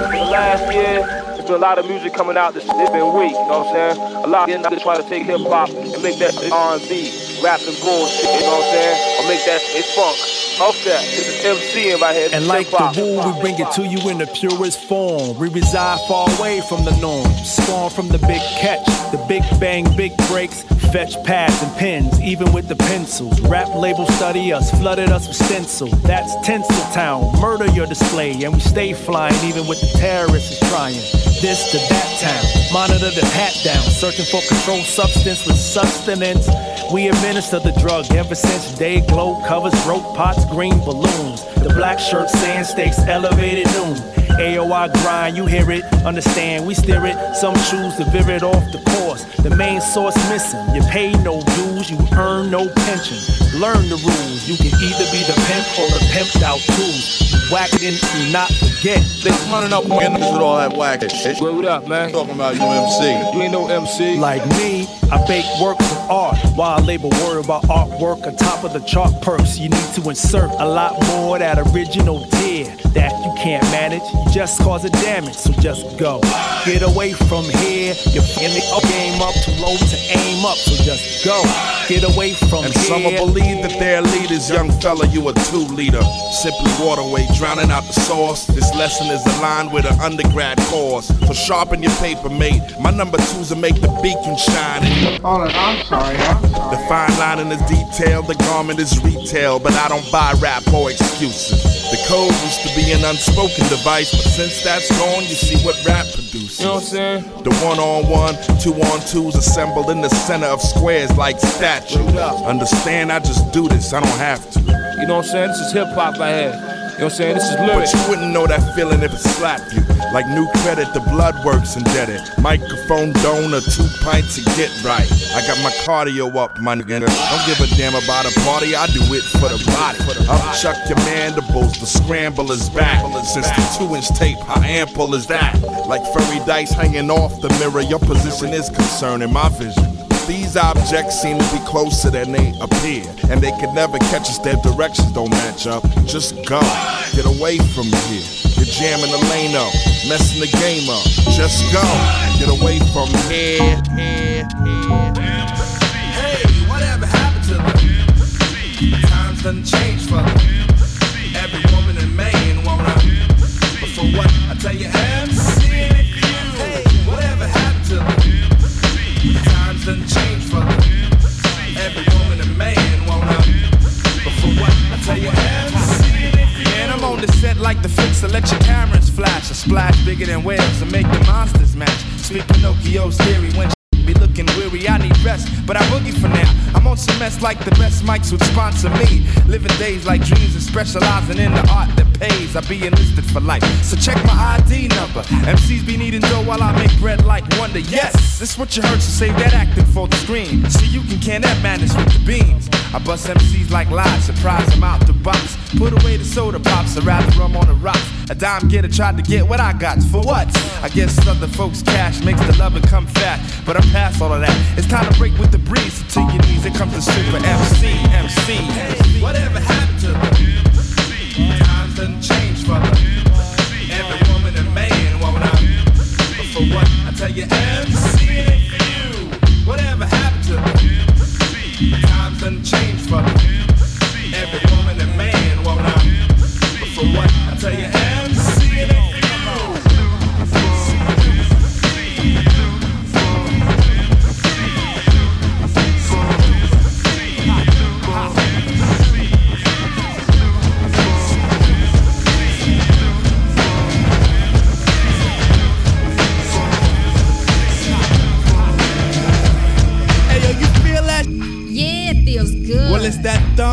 last year, there's been a lot of music coming out this it's been weak, you know what I'm saying? A lot of niggas trying to take hip hop and make that R&B, rap and bullshit, you know what I'm saying? Or make that it's funk. Okay, this is MC in right here. And like the rule, we bring it to you in the purest form. We reside far away from the norm. Spawn from the big catch, the big bang, big breaks. Fetch pads and pens, even with the pencils. Rap label study us, flooded us with stencil. That's Tinseltown, murder your display. And we stay flying, even with the terrorists is trying. This to that town, monitor the hat down. Searching for controlled substance with sustenance. We administer the drug ever since day glow covers, rope pots, green balloons. The black shirt sand stakes elevated noon. AOI grind, you hear it, understand, we steer it. Some choose to veer it off the course. The main source missing. You pay no dues, you earn no pension. Learn the rules. You can either be the pimp or the pimped out tools. Whack it and do not forget. They running up on niggas with all that whack shit. What up, man? Talking about you MC. You ain't no MC. Like me, I bake works of art while I label word about artwork on top of the chart perks. You need to insert a lot more that original tear that you can't manage. Just cause a damage, so just go. Get away from here. You're in the game up too low to aim up, so just go. Get away from And here. some will believe that they're leaders. Young fella, you a two leader. Simply waterway, drowning out the sauce. This lesson is aligned with an undergrad course. So sharpen your paper, mate. My number two's to make the beacon shine. Hold on, I'm sorry, I'm sorry. The fine line in the detail, the garment is retail, but I don't buy rap or excuses. The code used to be an unspoken device, but since that's gone, you see what rap produces. You know what I'm saying? The one on one, two on twos assembled in the center of squares like statues. Understand, I just do this, I don't have to. You know what I'm saying? This is hip hop right here. Know what I'm saying? This is But you wouldn't know that feeling if it slapped you. Like new credit, the blood works indebted. Microphone donor, two pints to get right. I got my cardio up, my nigga. Don't give a damn about a party, I do it for the body. Upchuck your mandibles, the scramble is back. Since the two inch tape, how ample is that? Like furry dice hanging off the mirror, your position is concerning my vision. These objects seem to be closer than they appear, and they can never catch us. Their directions don't match up. Just go, get away from here. You're jamming the lane up, messing the game up. Just go, get away from here. here, here. Hey, whatever happened to them? Times done changed for them. Every woman in Maine wanna. But for what? I tell you, MC like the flicks to let your cameras flash. A splash bigger than whales and make the monsters match. Speak Pinocchio's theory when be looking weary, I need rest, but I boogie for now. I'm on some mess like the best mics would sponsor me. Living days like dreams and specializing in the art that pays. I be enlisted for life, so check my ID number. MCs be needing dough while I make bread like Wonder. Yes, this what you heard, so save that acting for the screen. So you can can that madness with the beans. I bust MCs like lies, surprise them out the box. Put away the soda pops, I'd rather rum on the rocks. A dime getter tried to get what I got. For what? I guess other folks' cash makes the loving come fat. But I'm past all of that. It's time to break with the breeze. So to your knees, it comes the super MC, MC. Hey, whatever happened to them? Times done changed for them. Every woman and man wanna. But for what? I tell you, MC ain't you. Whatever happened to them? Times done changed for them. Every woman for what? I tell you,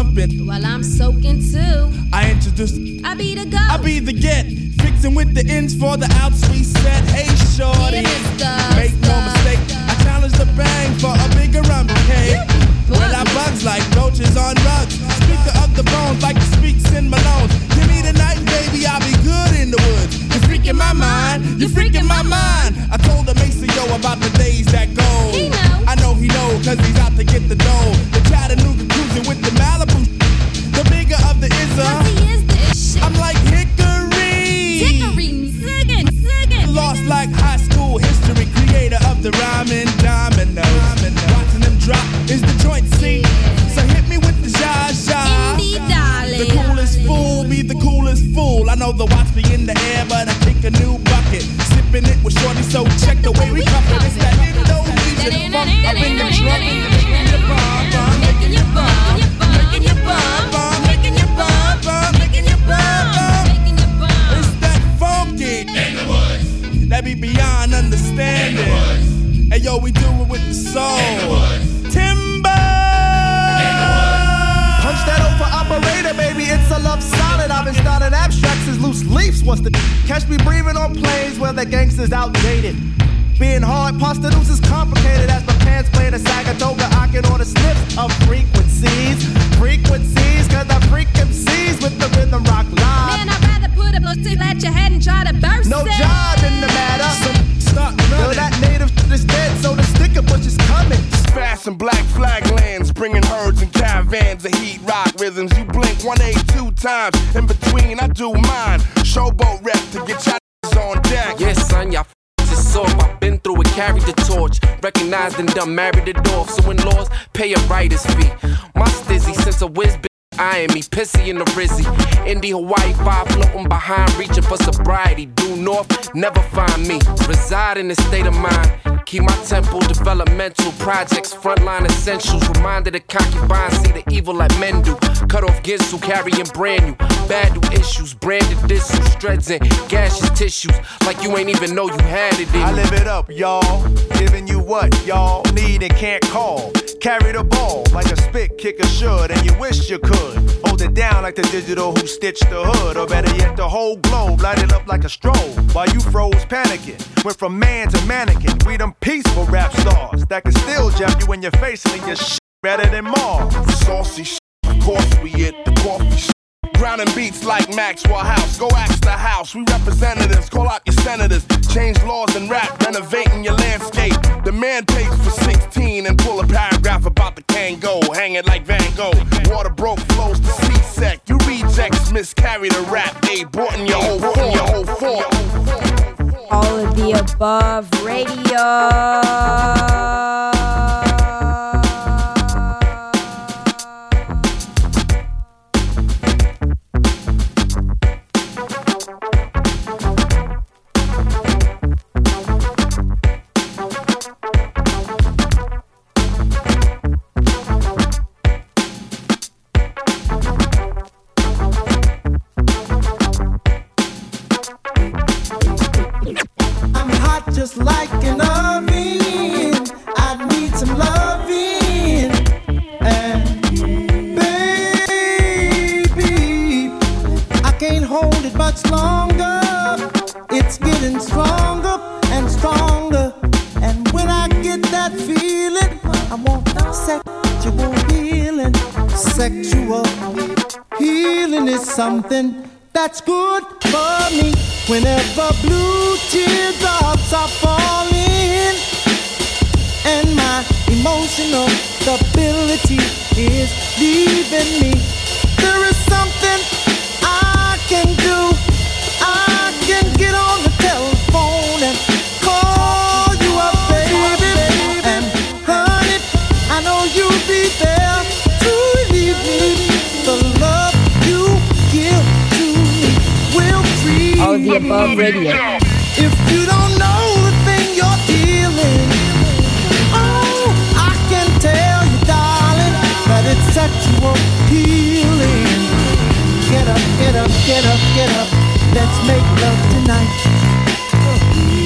thumping. Well, I'm soaking too. I introduced. I be the go. I be the get. Fixing with the ends for the outs we set. Hey, shorty. Make no mistake. I challenge the bang for a bigger rum cake. Well, I bugs like roaches on rugs. Speaker of the bones like the speaks in Malone. Give me the night, baby. I'll be good in the woods. You're freaking my mind. You're freaking my mind. I told the Maseo about the days that go. He know. I know he know, cause he's out to get the dough. The Chattanooga cruising with the Malibu. And done, married it off. So in laws, pay a writer's fee. My stizzy since a whiz. I me pissy in the rizzy. Indie Hawaii five floating behind, reaching for sobriety. Due north, never find me. Reside in a state of mind. Keep my temple developmental projects, frontline essentials. Reminded of concubine, see the evil like men do. Cut off Ginsu, carrying brand new. Bad new issues, branded disuse, dreads and gaseous tissues. Like you ain't even know you had it in I live it up, y'all. Giving you what y'all need and can't call. Carry the ball like a spit kicker should, and you wish you could. Hold it down like the digital who stitched the hood, or better yet, the whole globe lighted up like a strobe. While you froze panicking, went from man to mannequin. We them peaceful rap stars that can still jab you in your face and leave your shit better than Mars. Saucy shit, of course we hit the coffee shit. Grinding beats like Maxwell House. Go ask the house. We representatives. Call out your senators. Change laws and rap. Renovating your landscape. The man takes for 16 and pull a paragraph about the Kango. Hang it like Van Gogh. Water broke flows to C-sec. You rejects miscarry the rap. They brought in your whole form. Your whole form. All of the above radio. Sexual healing is something that's good for me. Whenever blue teardrops are falling, and my emotional stability is leaving me, there is the above radio. If you don't know the thing you're dealing, oh, I can tell you, darling, that it's sexual healing. Get up, get up, get up, get up. Let's make love tonight.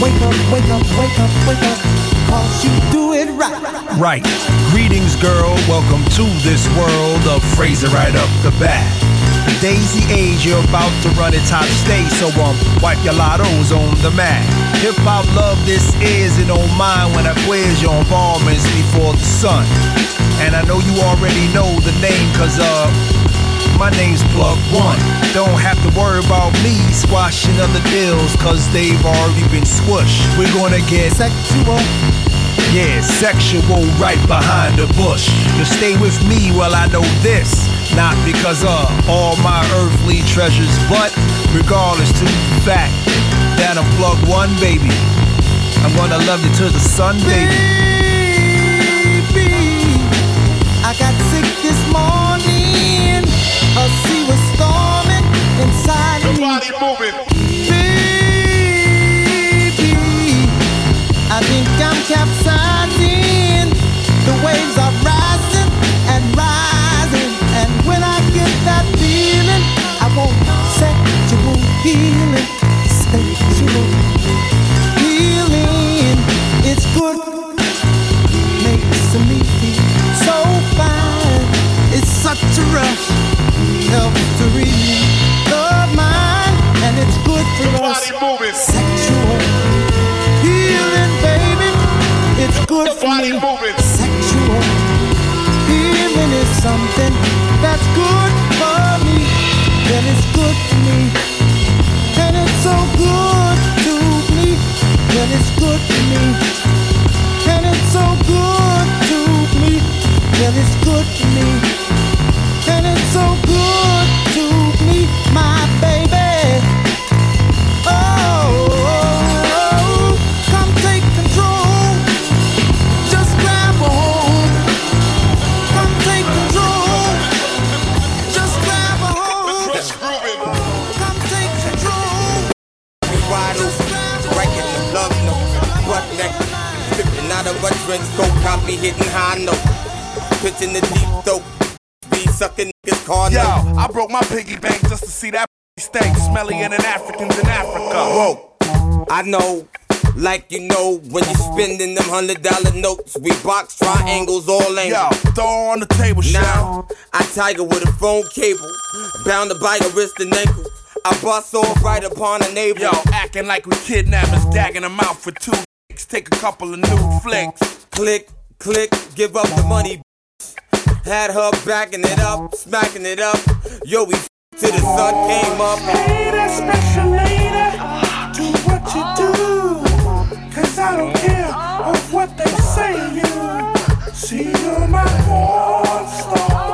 Wake up, wake up, wake up, wake up. Cause you do it right. Right. Greetings, girl. Welcome to this world of Fraser right up the bat. Daisy age, you're about to run its top stage, so um, wipe your lottos on the mat. Hip hop love this is, and don't mind when I quiz your involvements before the sun. And I know you already know the name, cause uh, my name's Plug One. Don't have to worry about me squashing other deals, cause they've already been squished. We're gonna get sexual. Yeah, sexual right behind the bush. You stay with me while I know this. Not because of all my earthly treasures, but regardless to the fact that I'm Plug One, baby. I'm gonna love you to the sun, baby. Baby, I got sick this morning. A sea was storming inside of me. Baby, I think I'm capsizing. The waves are rising and rising. That feeling, I want sexual healing. Sexual healing. It's good. Makes me feel so fine. It's such a rush. Helps to relieve the mind. And it's good for us. Sexual healing, baby. It's good for me. Sexual healing is something that's good. And it's good for me. And it's so good to me. It's good for me. And it's so good to me. It's good for me. And it's so good to me, my baby. My piggy bank just to see that stank smelly in an Africans in Africa. Whoa, I know Like you know, when you spending them hundred dollar notes, we box triangles all angles. Yo, throw on the table, Now, I tiger with a phone cable, bound to bite a wrist and ankle. I bust off right upon a navel. Yo, acting like we kidnappers, dagging them out for two. Take a couple of new flicks. Click, click, give up the money. Had her backing it up, smacking it up. Yo, we till the sun came up. That special lady, do what you do. Cause I don't care of what they say you. See, you're my porn star.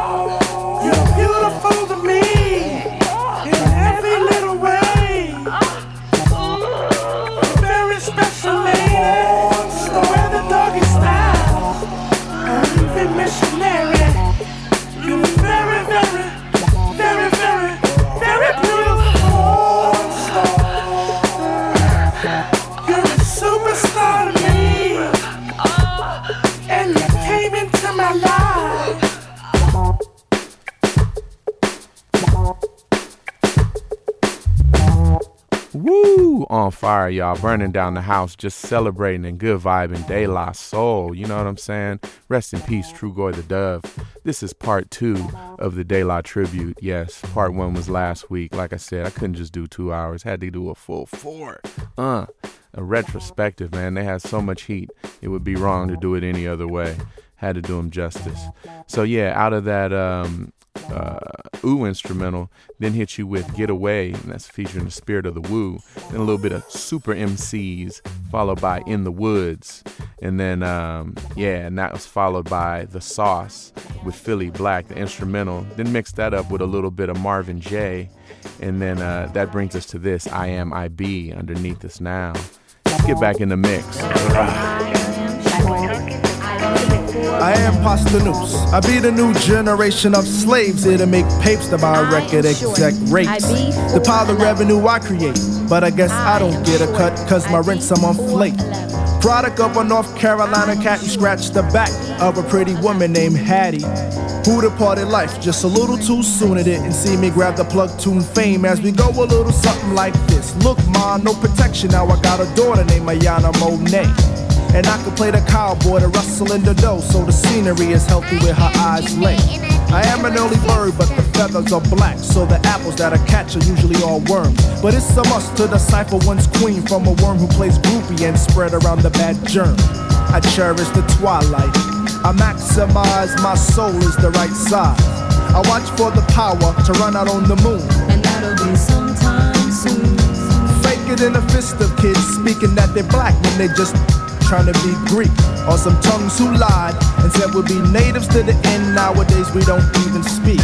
Fire, y'all. Burning down the house, just celebrating and good vibing. De La Soul. You know what I'm saying? Rest in peace, Trugoy the Dove. This is part two of the De La tribute. Yes, part one was last week. Like I said, I couldn't just do two hours. Had to do a full four. Uh, a retrospective, man. They had so much heat. It would be wrong to do it any other way. Had to do them justice. So yeah, out of that um, uh, ooh instrumental, then hit you with Get Away, and that's featuring the Spirit of the Woo. Then a little bit of Super MCs, followed by In the Woods. And then, um, yeah, and that was followed by The Sauce with Philly Black, the instrumental. Then mix that up with a little bit of Marvin Gaye. And then uh, that brings us to this I Am I Be underneath us now. Let's get back in the mix. I am Posdnuos. I be the new generation of slaves here to make papes to buy record exec rates. The pile of revenue I create, but I guess I don't get a cut cause my rent's a month late. Product of a North Carolina cat who scratched the back of a pretty woman named Hattie. Who departed life just a little too soon. It didn't see me grab the plug tune fame as we go a little something like this. Look, ma, no protection. Now I got a daughter named Ayana Monet. And I can play the cowboy to rustle in the dough, so the scenery is healthy where her eyes lay. I am an early bird, but the feathers are black, so the apples that I catch are usually all worms. But it's a must to decipher one's queen from a worm who plays groupie and spread around the bad germ. I cherish the twilight. I maximize my soul is the right size. I watch for the power to run out on the moon. And that'll be sometime soon. Fake it in a fist of kids speaking that they're black when they just trying to be Greek. Or some tongues who lied and said we'll be natives to the end. Nowadays we don't even speak.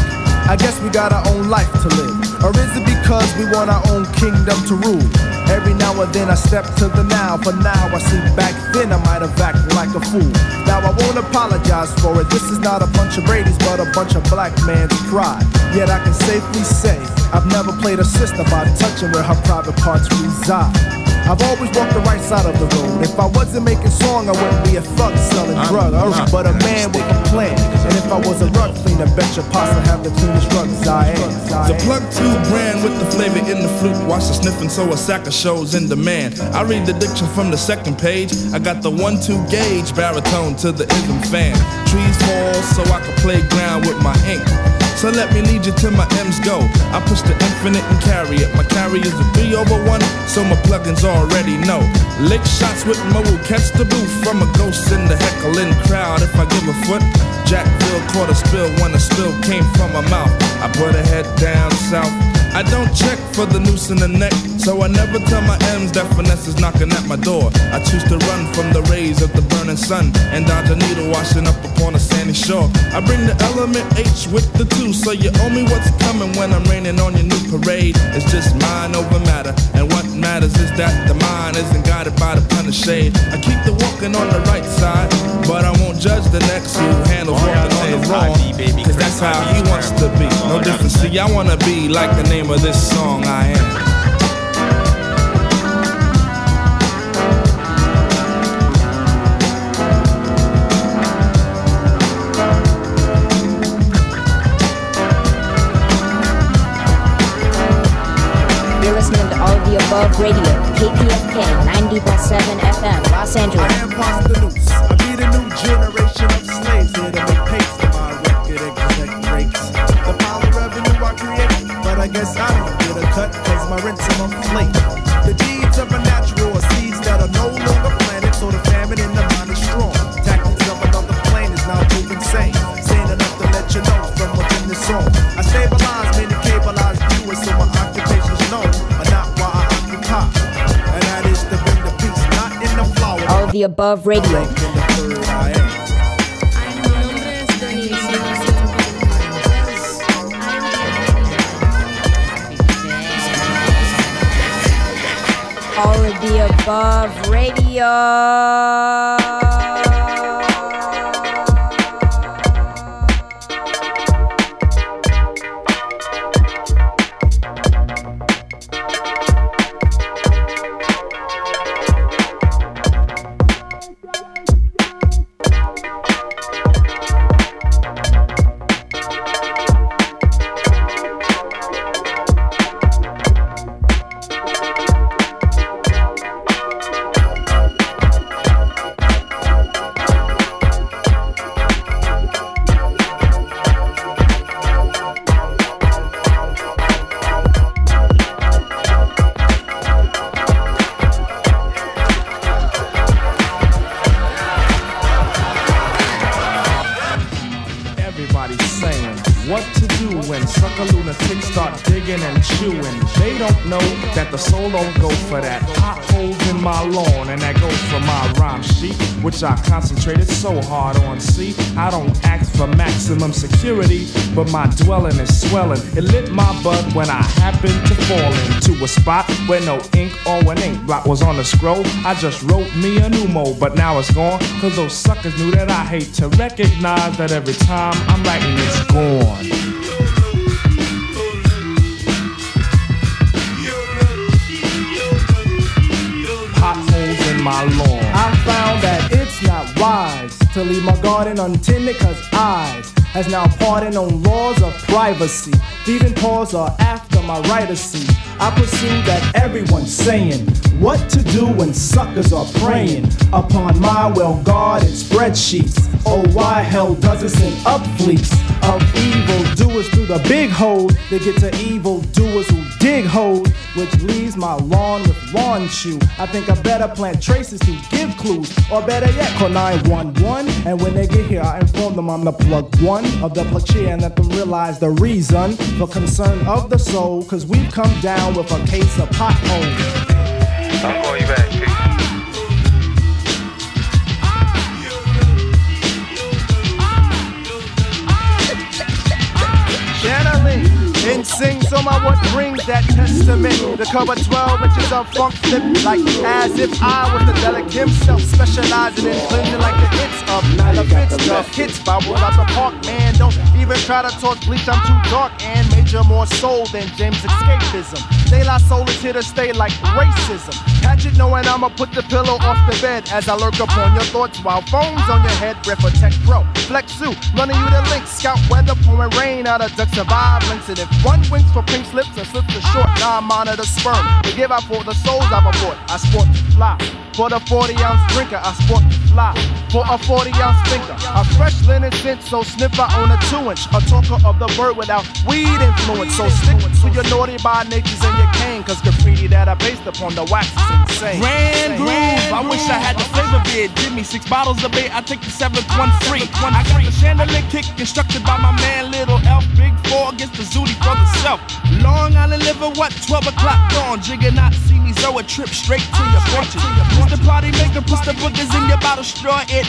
I guess we got our own life to live. Or is it because we want our own kingdom to rule? Every now and then I step to the now. For now I see back then I might have acted like a fool. Now I won't apologize for it. This is not a bunch of Brady's, but a bunch of black man's pride. Yet I can safely say I've never played a sister by touching where her private parts reside. I've always walked the right side of the road. If I wasn't making song, I wouldn't be a thug selling drugs. But a man with a plan. And if I was a rug cleaner, bet your pasta have the cleanest rugs I am. The plug two brand with the flavor in the flute. Watch the sniffing, so a sack of shows in demand. I read the diction from the second page. I got the one two gauge baritone to the ism fan. Trees fall so I can play ground with my ink. So let me lead you to my M's go. I push the infinite and carry it. My carry is a three over one, so my plugins already know. Lick shots with my will catch the booth from a ghost in the heckling crowd. If I give a foot, Jack Jackville caught a spill when a spill came from my mouth. I put a head down south. I don't check for the noose in the neck, so I never tell my M's that finesse is knocking at my door. I choose to run from the rays of the burning sun and dodge a needle washing up upon a sandy shore. I bring the element H with the two, so you owe me what's coming when I'm raining on your new parade. It's just mind over matter, and what matters is that the mind isn't guided by the pen of shade. I keep the walking on the right side, but I won't judge the next who handles walking on the wrong, cause that's how he wants to be. No difference, see, I wanna be like the name of this song I am. You're listening to All of the Above Radio, KPFK 90.7 Los Angeles. I am Posdnuos. I be the new generation I guess I don't get a cut cause my rent's a month late. The deeds of a natural are seeds that are no longer planted, so the famine in the mind is strong. Tactics of another plane is now proven sane. Saying enough to let you know from within the song. I stabilize many cableized viewers so my occupation's known, but not why I occupy. And that is to bring the peace, not in the flower. All of the above radio. Above radio. So hard on. See, I don't ask for maximum security, but my dwelling is swelling. It lit my bud when I happened to fall into a spot where no ink or an ink blot was on the scroll. I just wrote me a new mode, but now it's gone. Cause those suckers knew that I hate to recognize that every time I'm writing it's gone. To leave my garden untended cause eyes has now pardoned on laws of privacy. Thieving paws are after my right to see. I pursue that everyone's saying what to do when suckers are preying upon my well guarded spreadsheets. Oh, why hell does it send up fleets of evil doers through the big hole? They get to evil doers who dig holes, which leaves my lawn with lawn chew. I think I better plant traces to give clues, or better yet, call 911. And when they get here, I inform them I'm the plug one of the plug cheer and let them realize the reason for concern of the soul. Cause we've come down with a case of potholes. I'll call you back. Sings on my what brings that testament. The cover 12 inches of funk flip, like as if I was the delic himself, specializing in cleansing like the hits of elephants. The hits by bobble out the park, man. Don't even try to talk bleach, I'm too dark and more soul than James escapism. De La Soul is here to stay like racism. Catch it knowing I'ma put the pillow off the bed as I lurk upon your thoughts while phones on your head. Ref Tech Pro, Flex Zoo, running you the link. Scout weather, pouring rain out of ducks survive links. And if one winks for pink slips and slips a short, now I'm monitor sperm. To give out for the souls I've aboard. I sport fly. For the 40 ounce drinker, I sport to fly. For a 40 ounce thinker, a fresh linen scent, so snip I own a two inch. A talker of the bird without weed influence. So stick to your naughty by natures and your cane, cause graffiti that are based upon the wax is insane. Grand groove. I wish I had the flavor bid. Give me six bottles of beer. I take the seventh ah. one free. I got the chandelier kick instructed by my man Little Elf. Big four against the Zooty for the ah. self. Long Island liver, what? 12 o'clock ah. dawn. Jigger not see me, so a trip straight to your bunches. the Party maker, puts the boogers in your bottle, straw it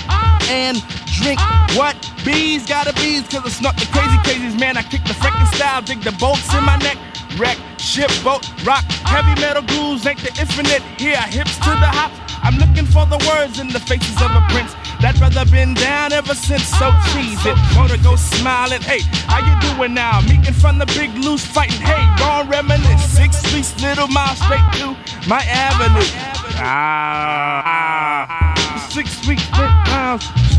and drink what? Bees gotta bees, cause I snuck the crazy crazies, man. I kick the freaking style, dig the bolts in my neck. Wreck, ship, boat, rock, heavy metal grooves, ain't the infinite. Here, hips to the hop. I'm looking for the words in the faces of a prince. That brother been down ever since, so cheese it. Motor go smiling, hey, how you doing now? Meeting from the big loose fighting, hey, wrong reminisce. Six weeks, little mile straight to my avenue. Ah, ah.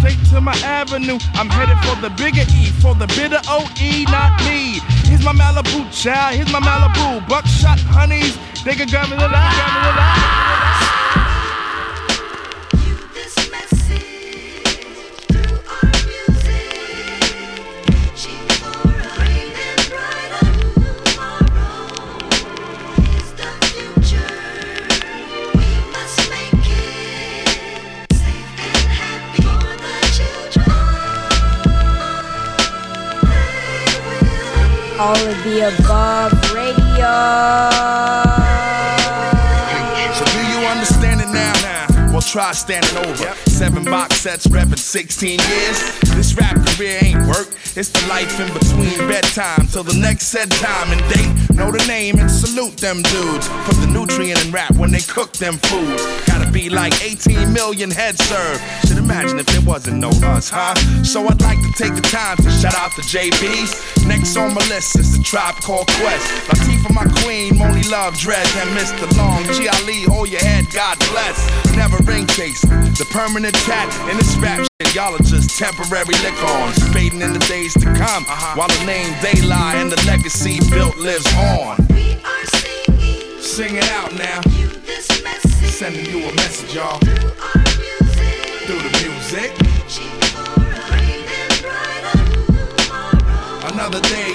Straight to my avenue. I'm headed for the bigger E, for the bitter OE, not me. Here's my Malibu child, here's my Malibu. Buckshot honeys, they can grab me the line, grab me All of the above radio. So do you understand it now? Now. Well, try standing over. Seven box sets, repping 16 years. This rap career ain't work. It's the life in between bedtime till the next said time and date. Know the name and salute them dudes. Put the nutrient in rap when they cook them foods. Gotta be like 18 million heads served. Should imagine if there wasn't no us, huh? So I'd like to take the time to shout out the JBs. Next on my list is the Tribe Called Quest. Latifah, my queen, Monie Love, Dread, and Mr. Long. G. Ali, hold your head, God bless. Never ring chasing. The permanent tat in this rap shit, y'all are just temporary lick ons. Fading in the days to come. Uh-huh. While the name they lie and the legacy built lives on. We are singing. Sing it out now. Sending you a message, y'all. Through the music. Another day,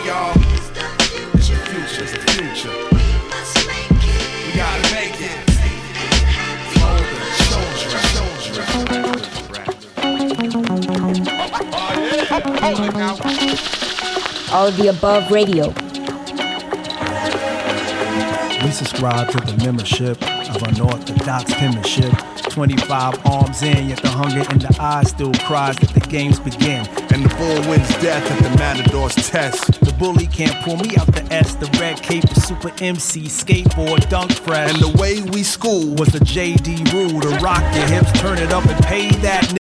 All of the above radio. We subscribe to the membership of unorthodox penmanship. 25 arms in, yet the hunger in the eyes still cries that the games begin. And the bull wins death at the matador's test. The bully can't pull me out the S. The red cape, the super MC, skateboard, dunk fresh. And the way we school was the JD rule to rock your hips, turn it up and pay that nigga his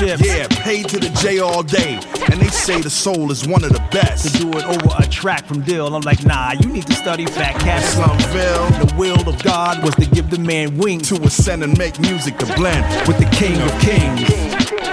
chips. Yeah, paid to the J all day. And they say the soul is one of the best. To do it over a track from Dill, I'm like, nah, you need to study Fat Cat Slumville. The will of God was to give the man wings to ascend and make music to blend with the King of Kings.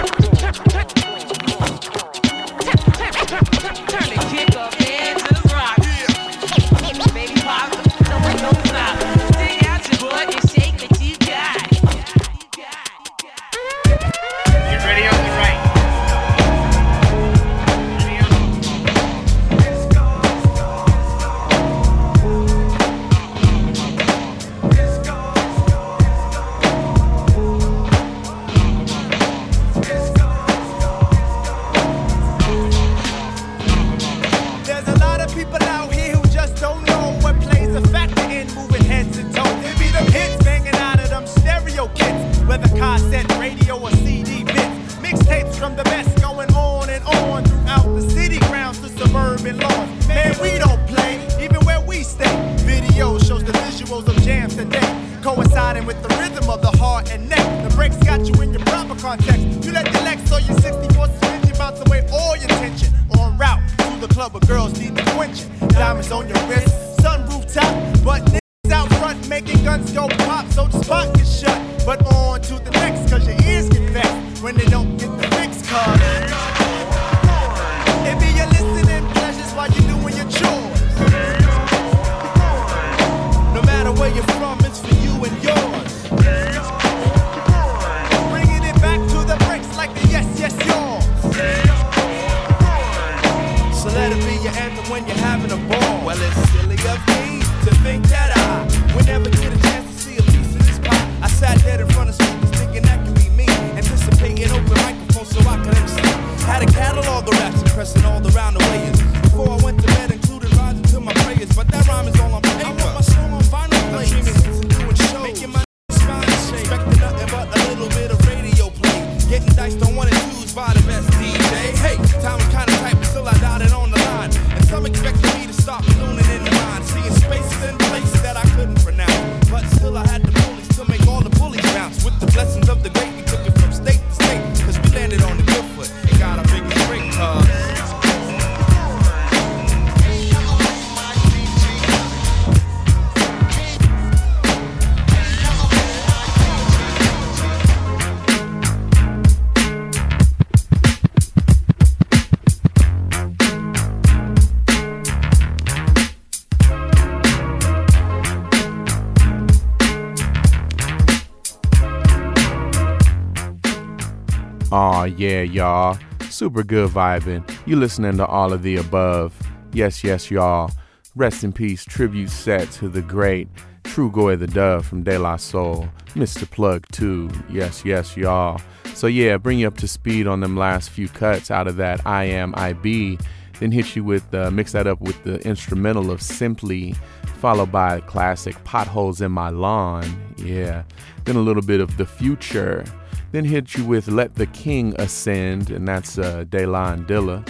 Yeah, y'all. Super good vibing. You listening to all of the above. Yes, yes, y'all. Rest in peace, tribute set to the great Trugoy the Dove from De La Soul. Mr. Plug 2. Yes, yes, y'all. So, yeah, bring you up to speed on them last few cuts out of that I Am I Be. Then hit you with, uh, mix that up with the instrumental of Simply, followed by classic Potholes in My Lawn. Yeah. Then a little bit of The Future. Then hit you with Let the King Ascend, and that's uh, Delon Dilla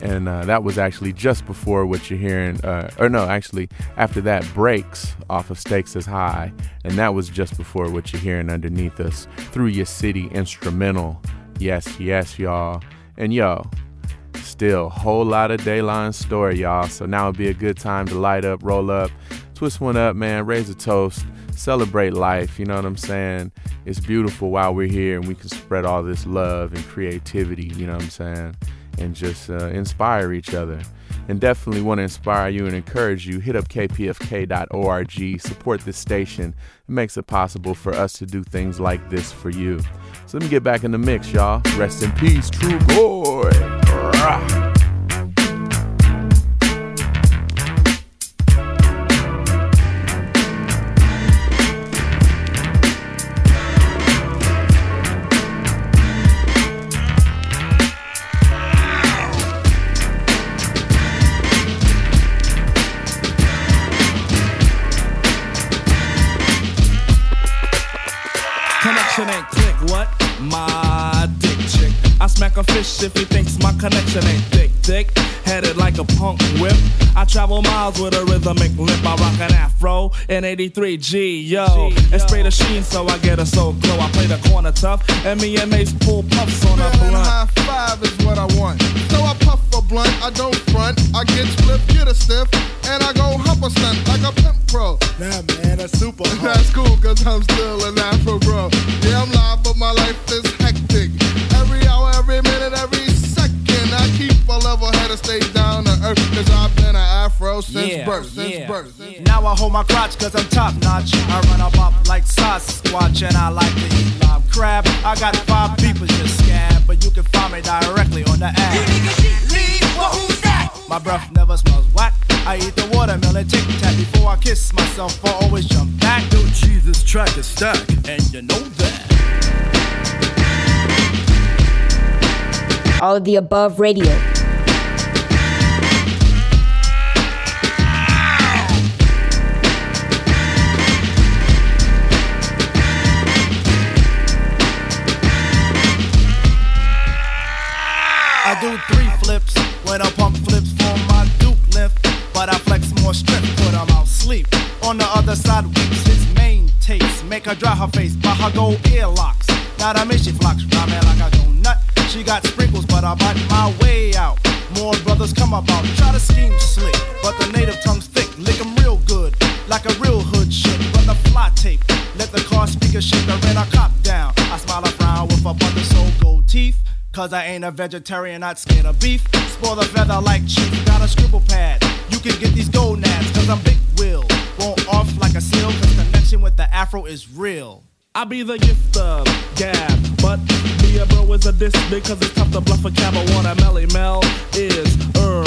and uh, that was actually just before what you're hearing, uh, or no, actually after that breaks off of Stakes is High, and that was just before what you're hearing underneath us through your city instrumental. Yes, yes, y'all, and yo, still whole lot of Dayline story, y'all. So now would be a good time to light up, roll up, twist one up, man, raise a toast, celebrate life. You know what I'm saying? It's beautiful while we're here, and we can spread all this love and creativity. You know what I'm saying? and just uh, inspire each other. And definitely want to inspire you and encourage you. Hit up kpfk.org, support this station. It makes it possible for us to do things like this for you. So let me get back in the mix, y'all. Rest in peace, Trugoy. Smack if he thinks my connection ain't thick, thick. Headed like a punk whip. I travel miles with a rhythmic lip. I rock an afro in 83 G, yo. And spray the sheen so I get a so glow. I play the corner tough, and me and Mace pull puffs on a Man, blunt. high five is what I want. So I puff a blunt, I don't front. I get split, get a stiff, and I go hump a stunt like a pimp pro. Nah, man, that's super. that's cool, cause I'm still an Afro bro. Yeah, I'm live, but my life is hectic. Every hour, every minute, every second, I keep a level head and stay down to earth. Cause I've been an Afro since Yeah, birth, since yeah, birth. Now I hold my crotch cause I'm top notch. I run up up like Sasquatch and I like to eat live crab. I got five people just scab, but you can find me directly on the app. My breath never smells whack. I eat the watermelon tic tac before I kiss myself. I always jump back. Yo, Jesus, track is stack, and you know that. All of the above radio. I do three flips when a pump flips for my Duke lift. But I flex more strength, put 'em out sleep. On the other side, weeps his main taste. Make her dry her face by her gold earlocks. Now that means she flocks, rhyming like a. She got sprinkles, but I bite my way out. More brothers come about, try to scheme slick. But the native tongue's thick, lick 'em real good. Like a real hood shit, run the fly tape. Let the car speaker shake the rent I cop down. I smile a frown with a bunch of soul gold teeth. Cause I ain't a vegetarian, not scared of beef. Spoil the feather like chief, got a scribble pad. You can get these gonads, cause I'm big will. Won't off like a seal, cause connection with the afro is real. I be the gift of gab, but be a bro is a diss because it's tough to bluff a cab. I want a Melle Mel is uh,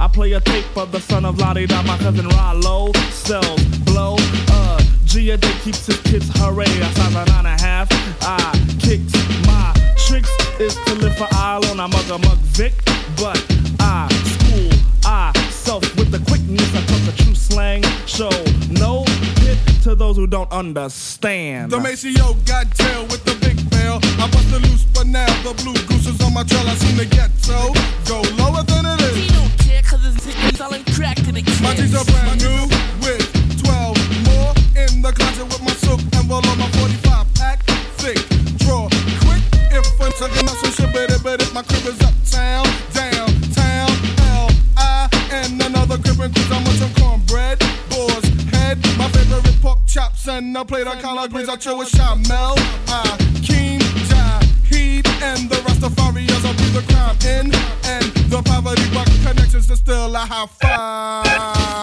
I play a tape of the son of Lottie Dot, my cousin Rollo sells blow. Uh, Gia Day keeps his kids hooray. I size a nine and a half. I kicks my tricks is to live for on a mug a mug Vic, but I school I self with the quickness. I talk the true slang. Show no pit to those who don't understand. The Maseo got jail with the big bail. I busted loose, but now the blue goose is on my trail. I seem to get so go lower than it is. He don't care cause it's selling crack to the kids. My jeans are brand new with 12 more in the closet with my silk envelope on my 45 pack. Thick, draw, quick. If I'm talking about some shit, but it, but it, my crib is uptown, downtown, L I and another crib and cause I'm on cornbread, boar's head, my favorite pork chops and a plate of collard greens. I chill with Shamel, I Keem, Jaheed, and the Rastafarians. I breathe the crime in, and the poverty buck connections is still a high five.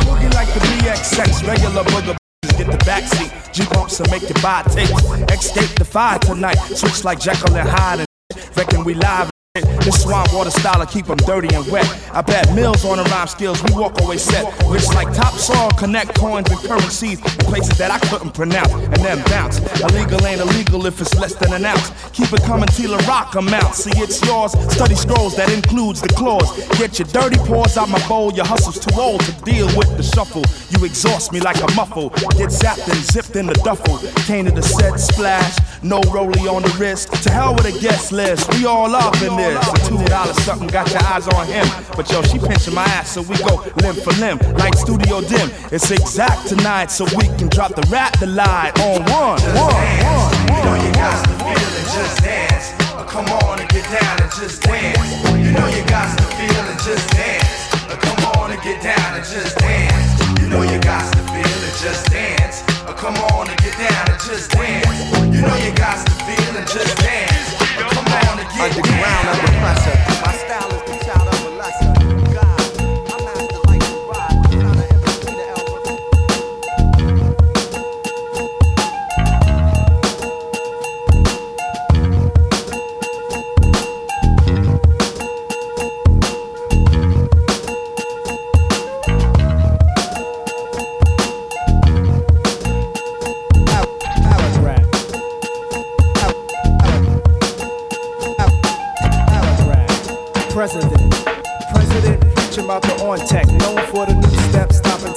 Boogie like the BXX, regular booger. Get the backseat, G bumps and make your body take. Escape the fire tonight. Switch like Jekyll and Hyde and reckon we live. This swamp water style keep them dirty and wet. I bet mills on the rhyme skills, we walk away set. Rich like topsoil, connect coins and currencies in places that I couldn't pronounce and then bounce. Illegal ain't illegal if it's less than an ounce. Keep it coming till the rock amount. See, it's yours. Study scrolls that includes the clause. Get your dirty paws out my bowl. Your hustle's too old to deal with the shuffle. You exhaust me like a muffle. Get zapped and zipped in the duffel. Came to the set splash. No rollie on the wrist. To hell with a guest list. We all up in this. A two dollars something got your eyes on him. But yo, she pinching my ass, so we go limb for limb. Like studio dim. It's exact tonight, so we can drop the rap the lie on one. One, one, You know you got to feel and just dance. Uh, come on and get down and just dance. You know you got to feel and just dance. Uh, come on and get down and just dance. You know you got to feel and just dance. Come on and get down and just dance. You know you got to feel and just dance. Come on and get Underground down. under pressure. My style is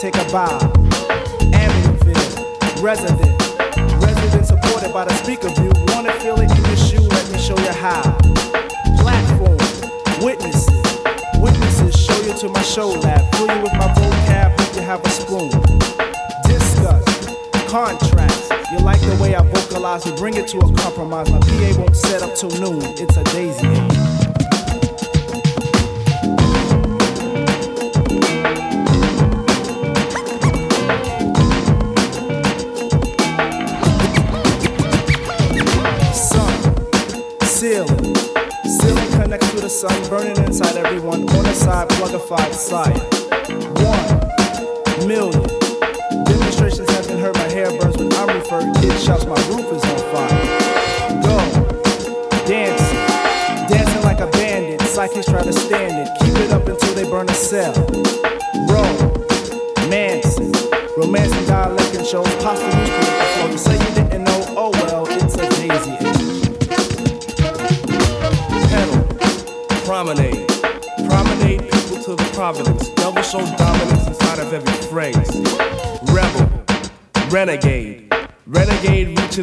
take a bow. Amityville. Resident. Resident supported by the speaker view. Wanna feel it in your shoe? Let me show you how. Platform. Witnesses. Witnesses show you to my show lab. Fill you with my vocab, make you have a spoon. Discuss contracts. You like the way I vocalize, we bring it to a compromise. My PA won't set up till noon. It's a daisy. Sun, burning inside everyone. On the side, plugified side.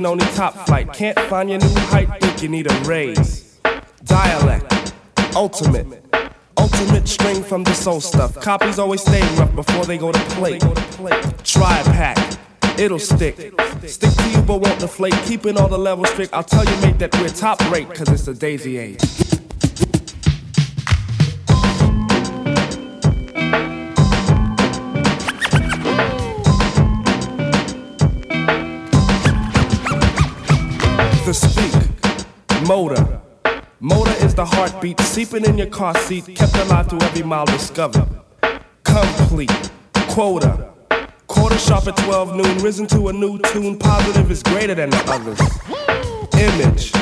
Only top flight. Can't find your new height, think you need a raise. Dialect, ultimate, ultimate string from the soul stuff. Copies always stay rough before they go to play. Try pack, it'll stick. Stick to you but won't deflate. Keeping all the levels strict. I'll tell you, mate, that we're top rate, cause it's a daisy age. The heartbeat, seeping in your car seat, kept alive through every mile discovered. Complete, quota. Quarter sharp at 12 noon, risen to a new tune, positive is greater than the others. Image,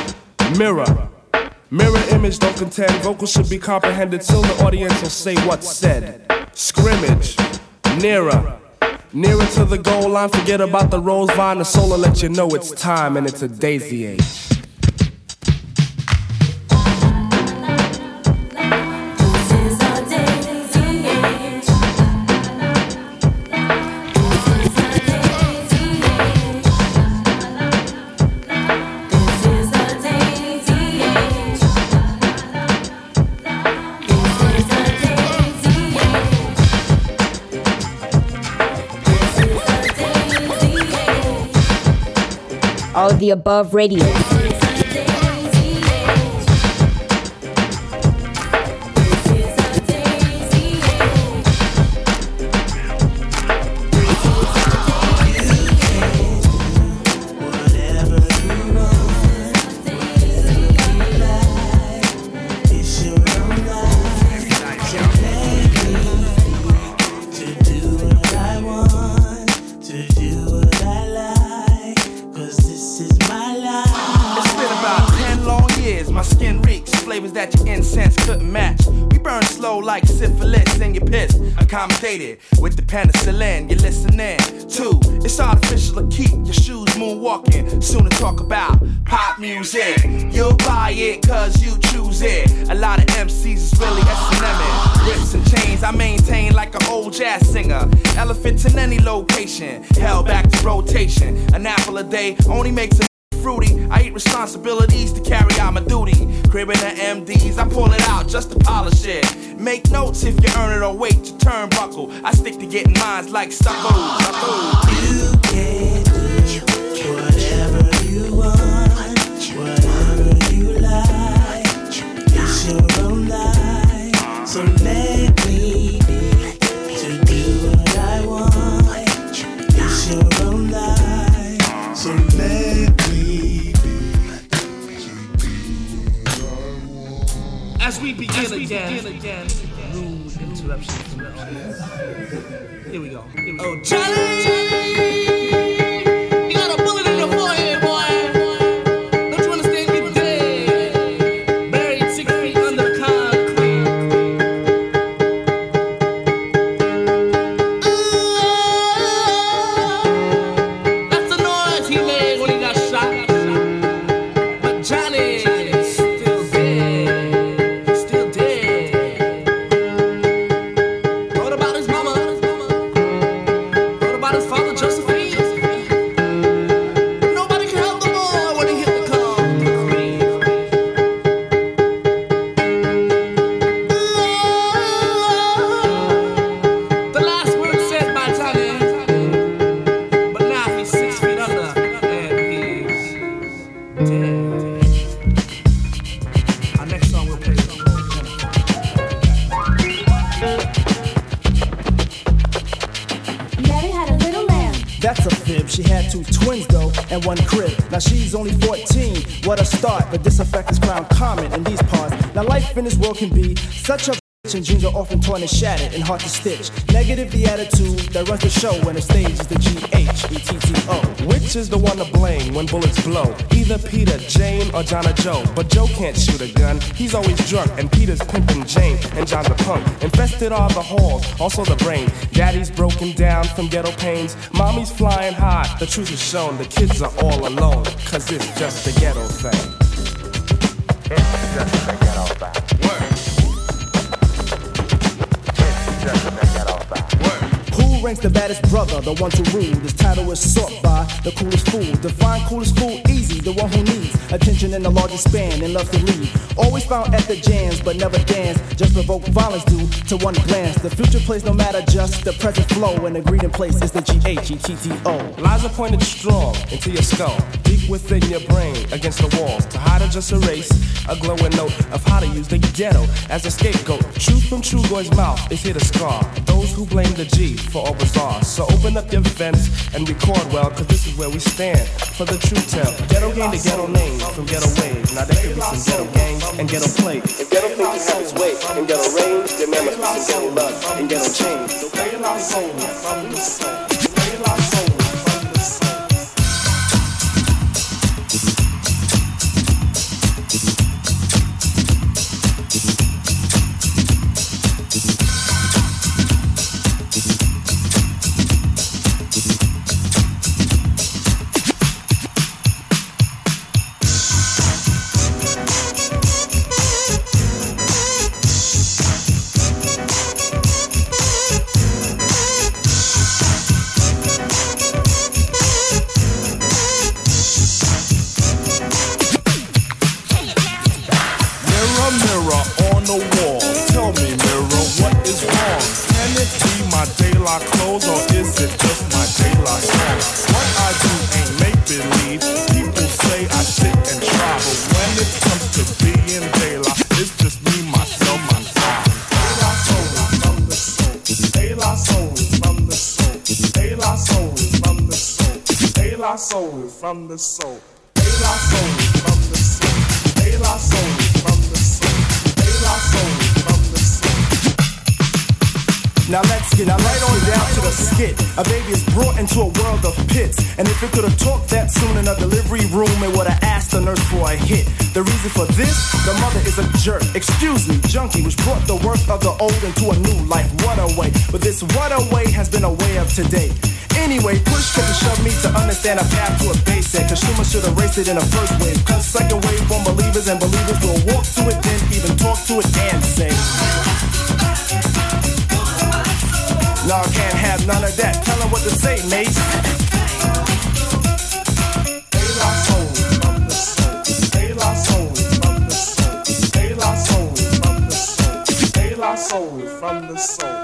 mirror. Mirror image don't contend, vocals should be comprehended Till the audience will say what's said. Scrimmage, nearer. Nearer to the goal line, forget about the rose vine. The solar let you know it's time and it's a daisy age. The above radio. Like stucco. Joe. But Joe can't shoot a gun, he's always drunk. And Peter's pimping Jane, and John's a punk. Infested all the halls, also the brain. Daddy's broken down from ghetto pains. Mommy's flying high, the truth is shown. The kids are all alone, cause it's just a ghetto thing. It's just a ghetto thing. Ranks the baddest brother, the one to rule? This title is sought by the coolest fool. Define coolest fool easy, the one who needs attention in the largest span and loves to lead. Always found at the jams, but never dance. Just provoke violence due to one glance. The future plays no matter just the present flow, and the greeting place is the G H E T T O. Lies are pointed strong into your skull, deep within your brain, against the walls. To hide or just erase a glowing note of how to use the ghetto as a scapegoat. Truth from Trugoy's mouth is here to scar those who blame the G for bizarre. So open up your vents and record well, cause this is where we stand for the truth tell. Ghetto gained a ghetto name from ghetto waves. Now there could be some ghetto gangs and ghetto play. If ghetto you have its way in ghetto range, then there must be some ghetto love and ghetto change. So play a lot soul from the soul. Soul from the soul. Soul from the soul. Soul from the soul. Now let's get I right on down to the skit. A baby is brought into a world of pits. And if it could have talked that soon in a delivery room, it would have asked the nurse for a hit. The reason for this, the mother is a jerk. Excuse me, junkie, which brought the work of the old into a new life. What a way. But this what a way has been a way of today. Anyway, push to shove me to understand a path to a basic. Consumers should erase it in the first wave. Cause second wave won't believers and believers will walk to it, then even talk to it and say. I can't have none of that. Tell them what to say, mate. Soul from the soul.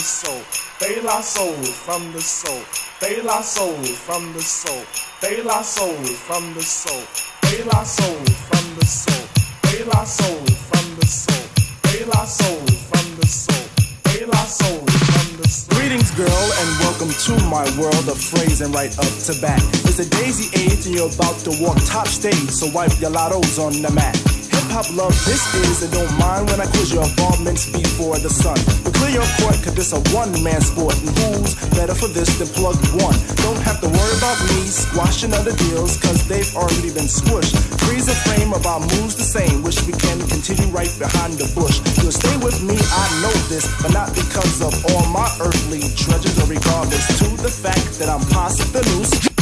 The soul. De La Soul from the soul. De La Soul from the soul. De La Soul from the soul. De La Soul from the soul. De La Soul from the soul. De La Soul from the soul. De La Soul from the soul. Greetings, girl, and welcome to my world of phrasing right up to back. It's a daisy age, and you're about to walk top stage, so wipe your lottos on the mat. Hop love this is, and don't mind when I quiz your involvements before the sun. But clear your court, cause this a one man sport, and who's better for this than plug one? Don't have to worry about me squashing other deals, cause they've already been squished. Freeze a frame of our moves the same, wish we can continue right behind the bush. You'll stay with me, I know this, but not because of all my earthly treasures, or regardless to the fact that I'm past the noose.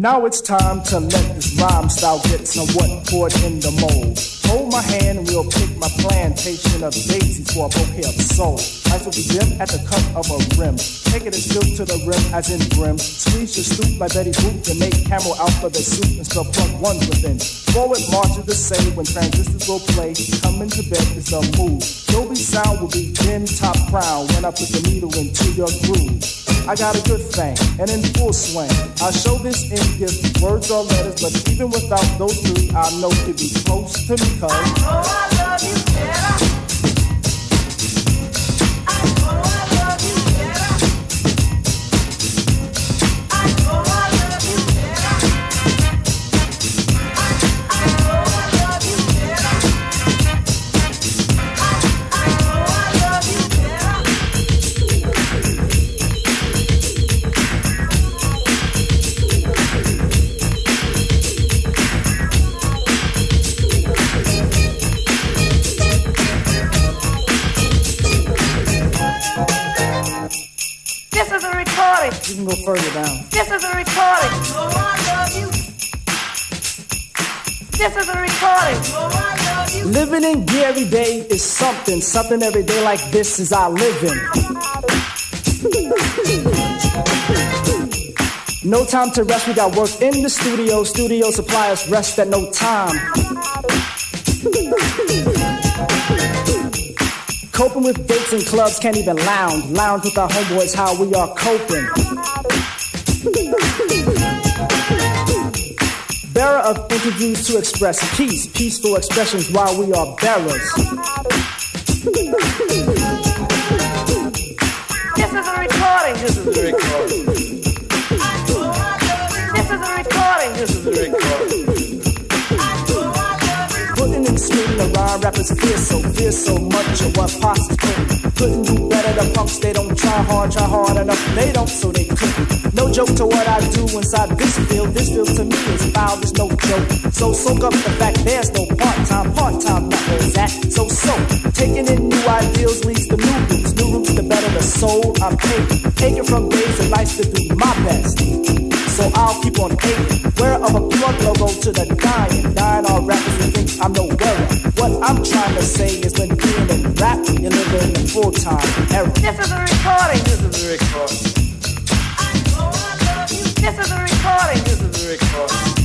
Now it's time to let this rhyme style get somewhat poured in the mold. Hold my hand and we'll pick my plantation of daisies for a bouquet of soul. Life will be dim at the cut of a rim. Take it and still to the rim as in brim. Squeeze your stoop like Betty Boop to make camel out for the soup and spell plug ones within. Forward march is the same when transistors will play. Coming to bed is the move. Dolby sound will be dim top crown when I put the needle into your groove. I got a good thing and in full swing. I show this in gifts, words or letters, but even without those three, I know you'd be close to me cause. Oh, I love you. Further down. This is a recording. This is a recording. Living in every day is something. Something every day like this is our living. No time to rest, we got work in the studio. Studio supply us rest at no time. Coping with dates and clubs, can't even lounge. Lounge with our homeboys, how we are coping. Of interviews to express peace, peaceful expressions while we are bearers. And the rhyme rappers fear so, fear so much of what posse couldn't. Couldn't do better, the punks, they don't try hard, try hard enough, they don't, so they couldn't. No joke to what I do inside this field, this field to me is foul, there's no joke. So soak up the fact there's no part-time, part-time, it's at. So, so, taking in new ideals leads to new roots, new roots to better the soul I'm taking. Taking from days and nights to do my best. So I'll keep on hating. Wearer of a plug logo to the dying. Dying all rappers who think I'm no wearer. What I'm trying to say is when being a Rap, you live in the full-time era. This is a recording. This is a recording. This is a recording. This is a recording.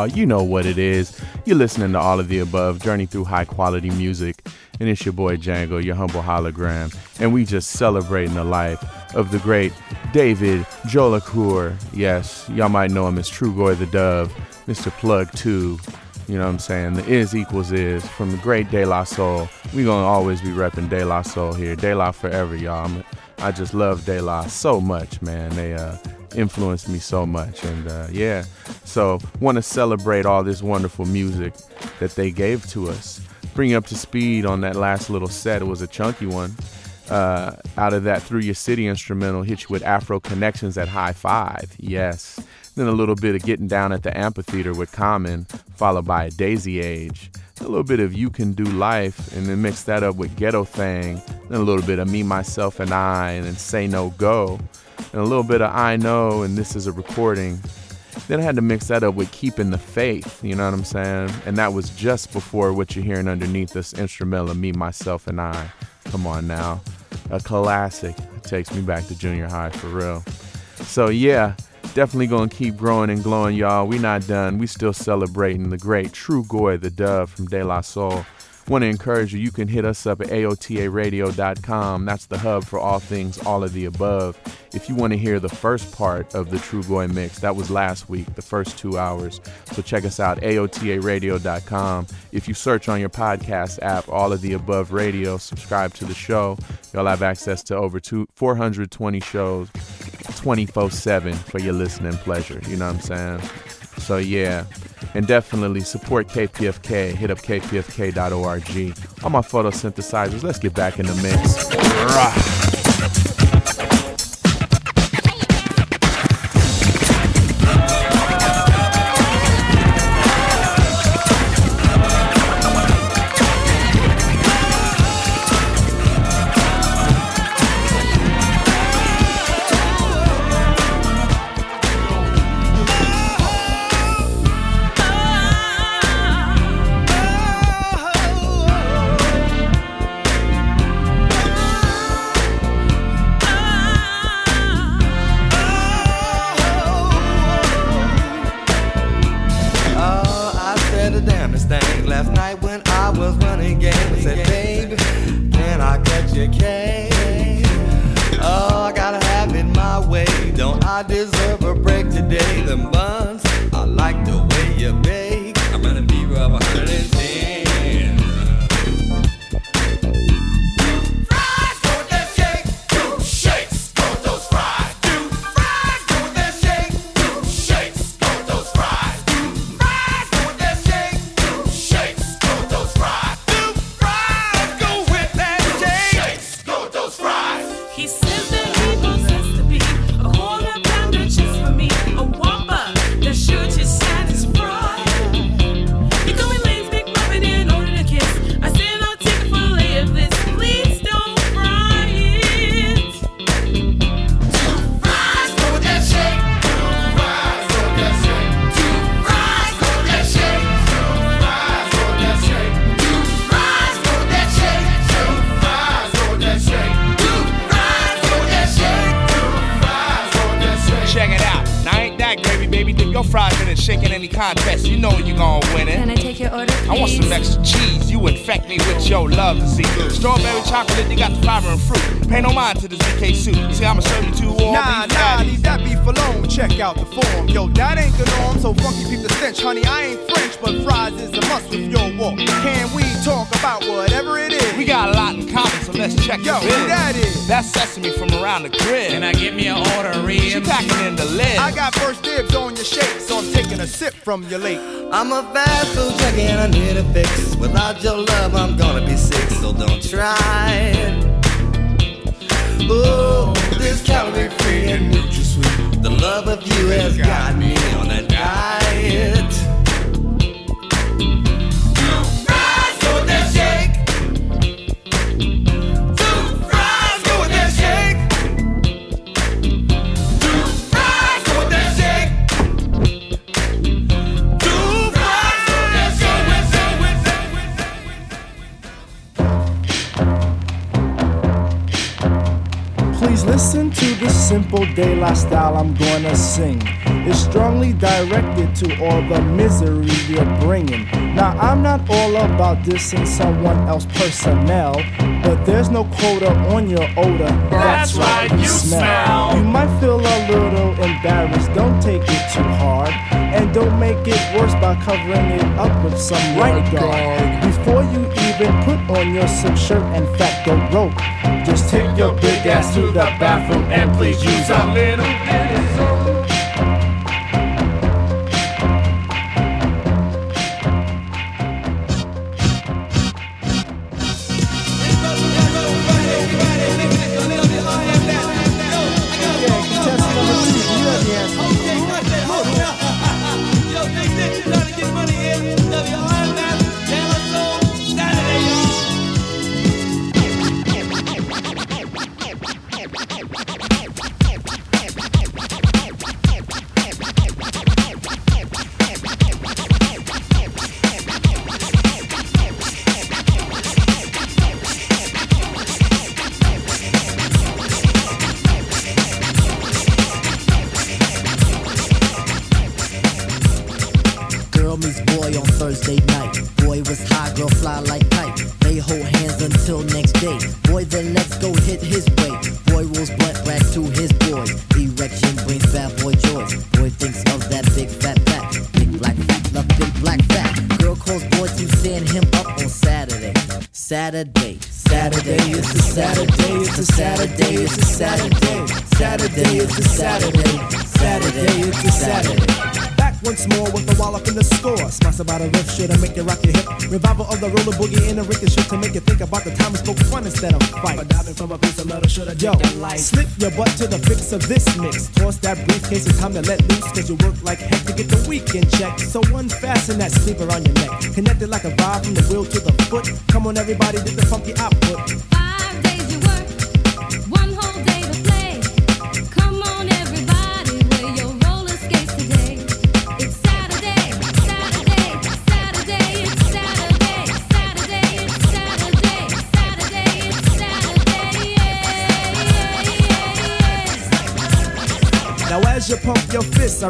Y'all, you know what it is. You're listening to all of the above, journey through high quality music. And it's your boy Django, your humble hologram. And we just celebrating the life of the great David Jolicoeur. Yes, y'all might know him as Trugoy the Dove, Mr. Plug 2. You know what I'm saying? The is equals is from the great De La Soul. We gonna always be repping De La Soul here. De La forever, y'all. I'm, I just love De La so much, man. They uh influenced me so much. And uh, yeah, so want to celebrate all this wonderful music that they gave to us. Bring up to speed on that last little set. It was a chunky one. Uh, out of that Through Your City instrumental, hit you with Afro Connections at High Five. Yes. Then a little bit of Getting Down at the Amphitheater with Common, followed by a Daisy Age. A little bit of You Can Do Life, and then mix that up with Ghetto Thing. Then a little bit of Me, Myself, and I, and then Say No Go and a little bit of I Know, and this is a recording. Then I had to mix that up with Keeping the Faith, you know what I'm saying? And that was just before what you're hearing underneath this instrumental of Me, Myself, and I. Come on now. A classic. It takes me back to junior high for real. So, yeah, definitely gonna keep growing and glowing, y'all. We not done. We still celebrating the great Trugoy, the Dove from De La Soul. Want to encourage you, you can hit us up at AOTARadio.com. That's the hub for all things, all of the above. If you want to hear the first part of the Trugoy mix, that was last week, the first two hours. So check us out, AOTARadio.com. If you search on your podcast app, all of the above radio, subscribe to the show. You'll have access to over two, 420 shows 24 7 for your listening pleasure. You know what I'm saying? So, yeah. And definitely support KPFK. Hit up kpfk.org. All my photosynthesizers, let's get back in the mix. Rah. dissing someone else's personnel. But there's no quota on your odor. That's, That's right, you smell. smell. You might feel a little embarrassed. Don't take it too hard. And don't make it worse by covering it up with some right guard. Before you even put on your silk shirt and fat go rope, just take your big ass to the bathroom and please use a little bit. course of this mix. Toss that briefcase, it's time to let loose. Cause you work like heck to get the weekend check. So unfasten that sleeper on your neck. Connected like a vibe from the wheel to the foot. Come on, everybody, do the funky out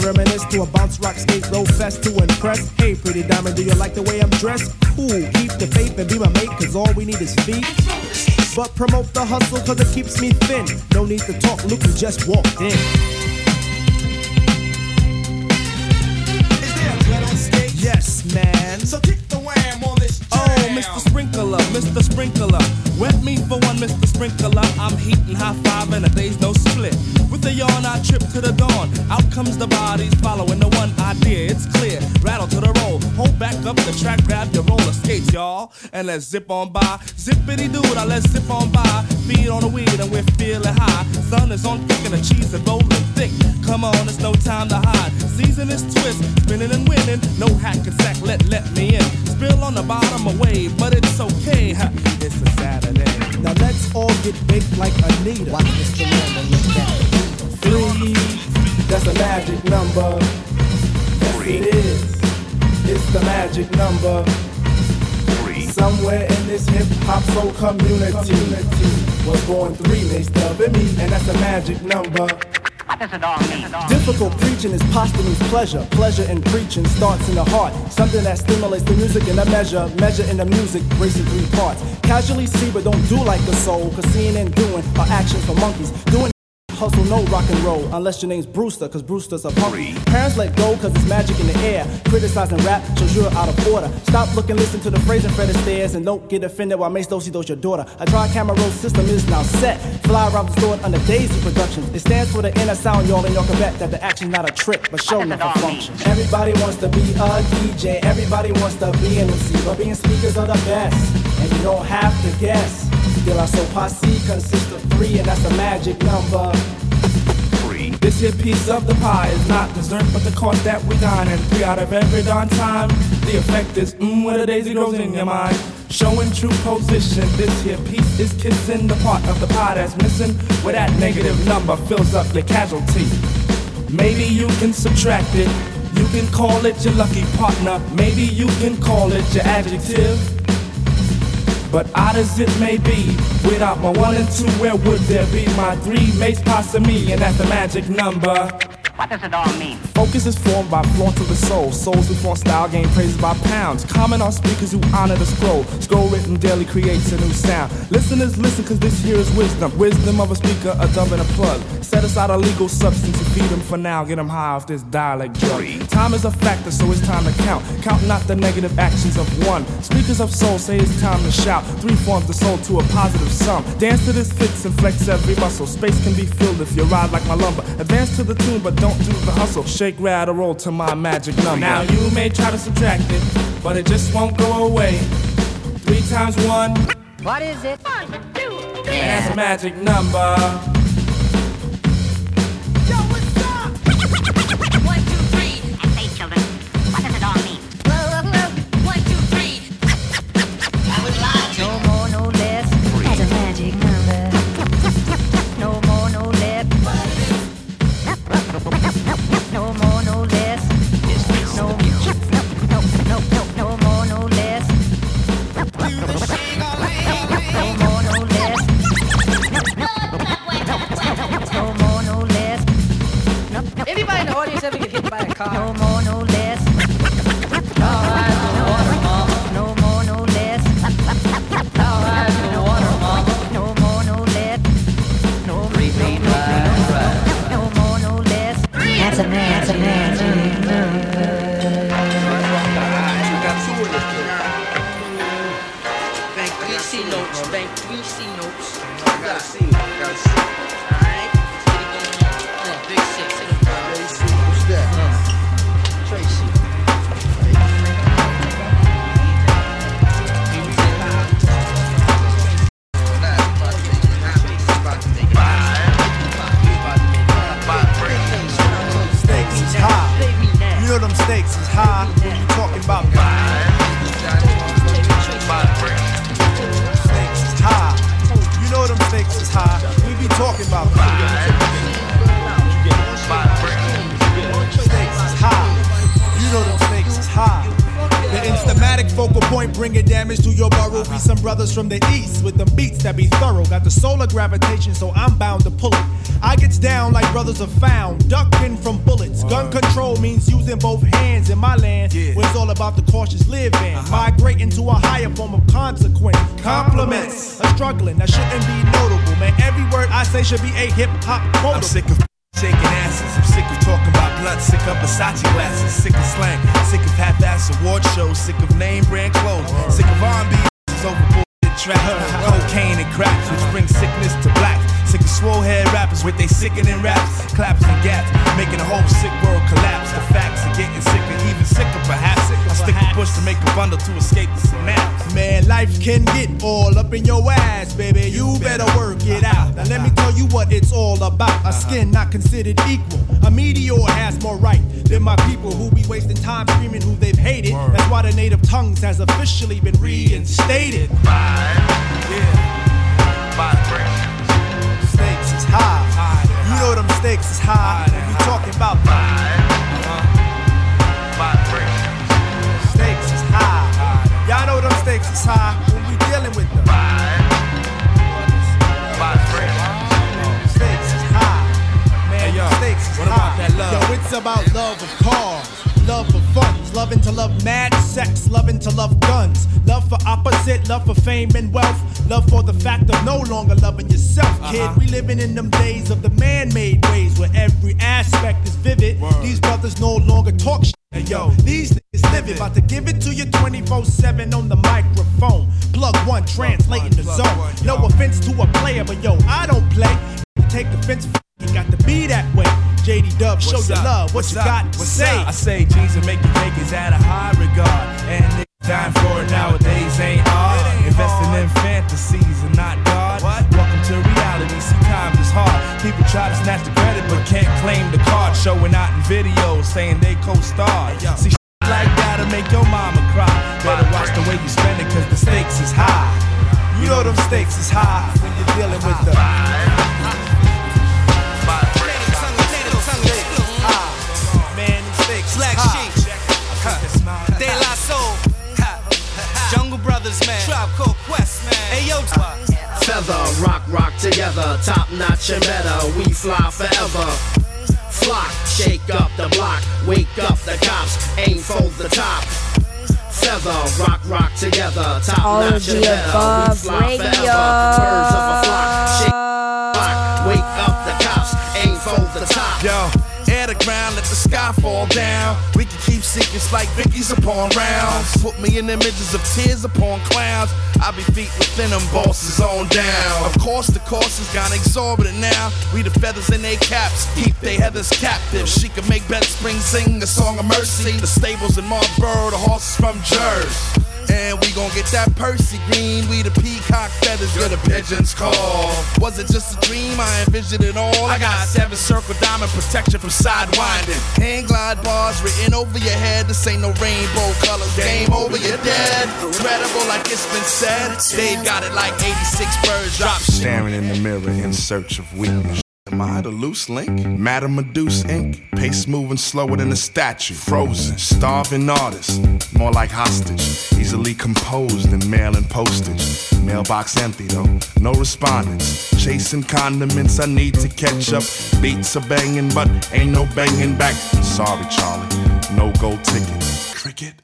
reminisce to a bounce rock skate roll fest to impress. Hey, pretty diamond, do you like the way I'm dressed? Cool, keep the faith and be my mate, cause all we need is feet. But promote the hustle cause it keeps me thin. No need to talk, look who just walked in. Let's zip on by. Zippity doo, now let's zip on by. Feed on the weed and we're feeling high. Sun is on thick and the cheese is rolling thick. Come on, it's no time to hide. Season is twist, spinning and soul community was born three, they stub me, and that's a magic number. Difficult preaching is posthumous pleasure. Pleasure in preaching starts in the heart. Something that stimulates the music in a measure. Measure in the music, racing three parts. Casually see, but don't do like the soul. Cause seeing and doing are actions for monkeys. Doing hustle, no rock and roll. Unless your name's Brewster, cause Brewster's a punk. Parents let go, cause it's magic in the air. Criticizing rap shows you're out of order. Stop looking, listen to the phrase and Fred Astaire, and don't get offended while Mace Dosey does your daughter. A dry camera roll system is now set. Fly around the store under Daisy Productions. It stands for the inner sound, y'all, and y'all can bet that the action's not a trick, but show enough a function. Everybody wants to be a DJ, everybody wants to be an MC, but being speakers are the best, and you don't have to guess. La Soul Posse consists of three, and that's a magic number. Three. This here piece of the pie is not dessert, but the cost that we dine. And three out of every darn time, the effect is mmm, when a daisy grows in your mind. Showing true position, this here piece is kissing the part of the pie that's missing, where that negative number fills up your casualty. Maybe you can subtract it, you can call it your lucky partner, maybe you can call it your adjective. But odd as it may be, without my one and two, where would there be my three mates past me? And that's the magic number. What does it all mean? Focus is formed by flaunt of the soul. Souls who flaunt style gain praises by pounds. Comment on speakers who honor the scroll. Scroll written daily creates a new sound. Listeners, listen, cause this here is wisdom. Wisdom of a speaker, a dumb and a plug. Set aside a legal substance to feed them for now. Get them high off this dialect drug. Time is a factor, so it's time to count. Count not the negative actions of one. Speakers of soul say it's time to shout. Three forms the soul to a positive sum. Dance to this fits and flex every muscle. Space can be filled if you ride like my lumber. Advance to the tune, but don't do the hustle. Shake, rattle, roll to my magic number. Now you may try to subtract it, but it just won't go away. Three times one, What is it? One, two, three. that's a magic number. Gravitation, so I'm bound to pull it. I gets down like brothers are found, ducking from bullets. Gun control means using both hands in my land, where it's all about the cautious living. Migrating to a higher form of consequence. Compliments, a struggling that shouldn't be notable. Man, every word I say should be a hip hop quote. Not considered equal. A meteor has more right than my people who be wasting time screaming who they've hated. That's why the native tongues has officially been reinstated. Stakes is high. You know them stakes is high. When we talking about Stakes it's about love of cars, love for funds, loving to love mad sex, loving to love guns, love for opposite, love for fame and wealth, love for the fact of no longer loving yourself, kid. Uh-huh. We living in them days of the man-made ways where every aspect is vivid. These brothers no longer talk shit. Hey, yo, these niggas living, about to give it to you 24-7 on the microphone. Plug one, translating the zone. No offense to a player, but yo, I don't play. Take offense, you got to be that way. JD Dub, show your love. What What's you up? got to What's say? up? I say Jesus make you take is at a high regard. And niggas dying for it nowadays ain't hard. Investing in fantasies and not God. Welcome to reality. See, times is hard. People try to snatch the credit but can't claim the card. Showing out in videos saying they co-starred. See, shit like that'll make your mama cry. Better watch the way you spend it cause the stakes is high. You know them stakes is high when you're dealing with the. Jungle man. Tribe Called Quest, man. Hey, yo. Uh, feather, rock, rock together, top notch and better. We fly forever. Flock, shake up the block, wake up the cops, aim for the top. Feather, rock, rock together, top All of notch and the better. We fly radio. forever. Birds of a flock, shake block, wake up the cops, aim for the top. Yo, air the ground, let the sky fall down. We can keep secrets like Vicky's upon rounds. Put me in images of tears upon clouds. I be feet within them bosses on down. Of course, the cost has gone exorbitant now. We the feathers in their caps, keep they heathers captive. She can make Bed Spring sing a song of mercy. The stables in Marlboro, the horses from Jersey. And we gon' get that Percy Green. We the peacock feathers, you're the pigeons call. Was it just a dream? I envisioned it all. I got seven circle diamond protection from sidewinding. Hang glide bars written over your head. This ain't no rainbow colors. Game over, you're dead. Incredible, like it's been said. They've got it like 86 birds drop. Staring in the mirror in search of weakness. Am I the loose link? Madam Medusa ink. Pace moving slower than a statue. Frozen. Starving artist. More like hostage. Easily composed in mail and postage. Mailbox empty though. No respondents. Chasing condiments. I need to catch up. Beats are banging, but ain't no banging back. Sorry, Charlie. No gold ticket. Cricket.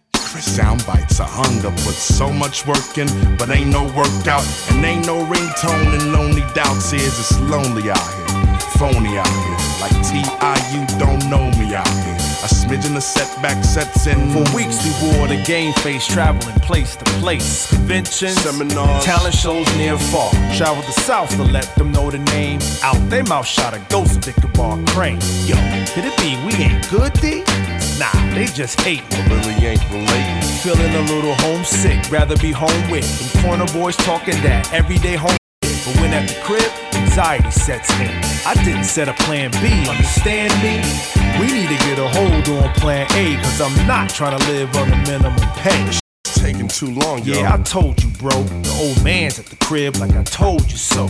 Sound bites, a hunger, put so much work in, but ain't no workout, and ain't no ringtone, and lonely doubts is it's lonely out here, phony out here, like T.I. you don't know me out here. A smidgen of setback sets in. For weeks we wore the game face, traveling place to place. Conventions, seminars, talent shows near and far. Traveled the south to let them know the name. Out they mouth shot a ghost of Ichabod Crane. Yo, could it be we ain't good, D? Nah, they just hate me. Really ain't related. Feeling a little homesick, rather be home with. Them corner boys talking that everyday home. But when at the crib, anxiety sets in. I didn't set a plan B, understand me? We need to get a hold on plan A, cause I'm not trying to live on the minimum pay. Taking too long, yo. Yeah, I told you, bro. The old man's at the crib like I told you so.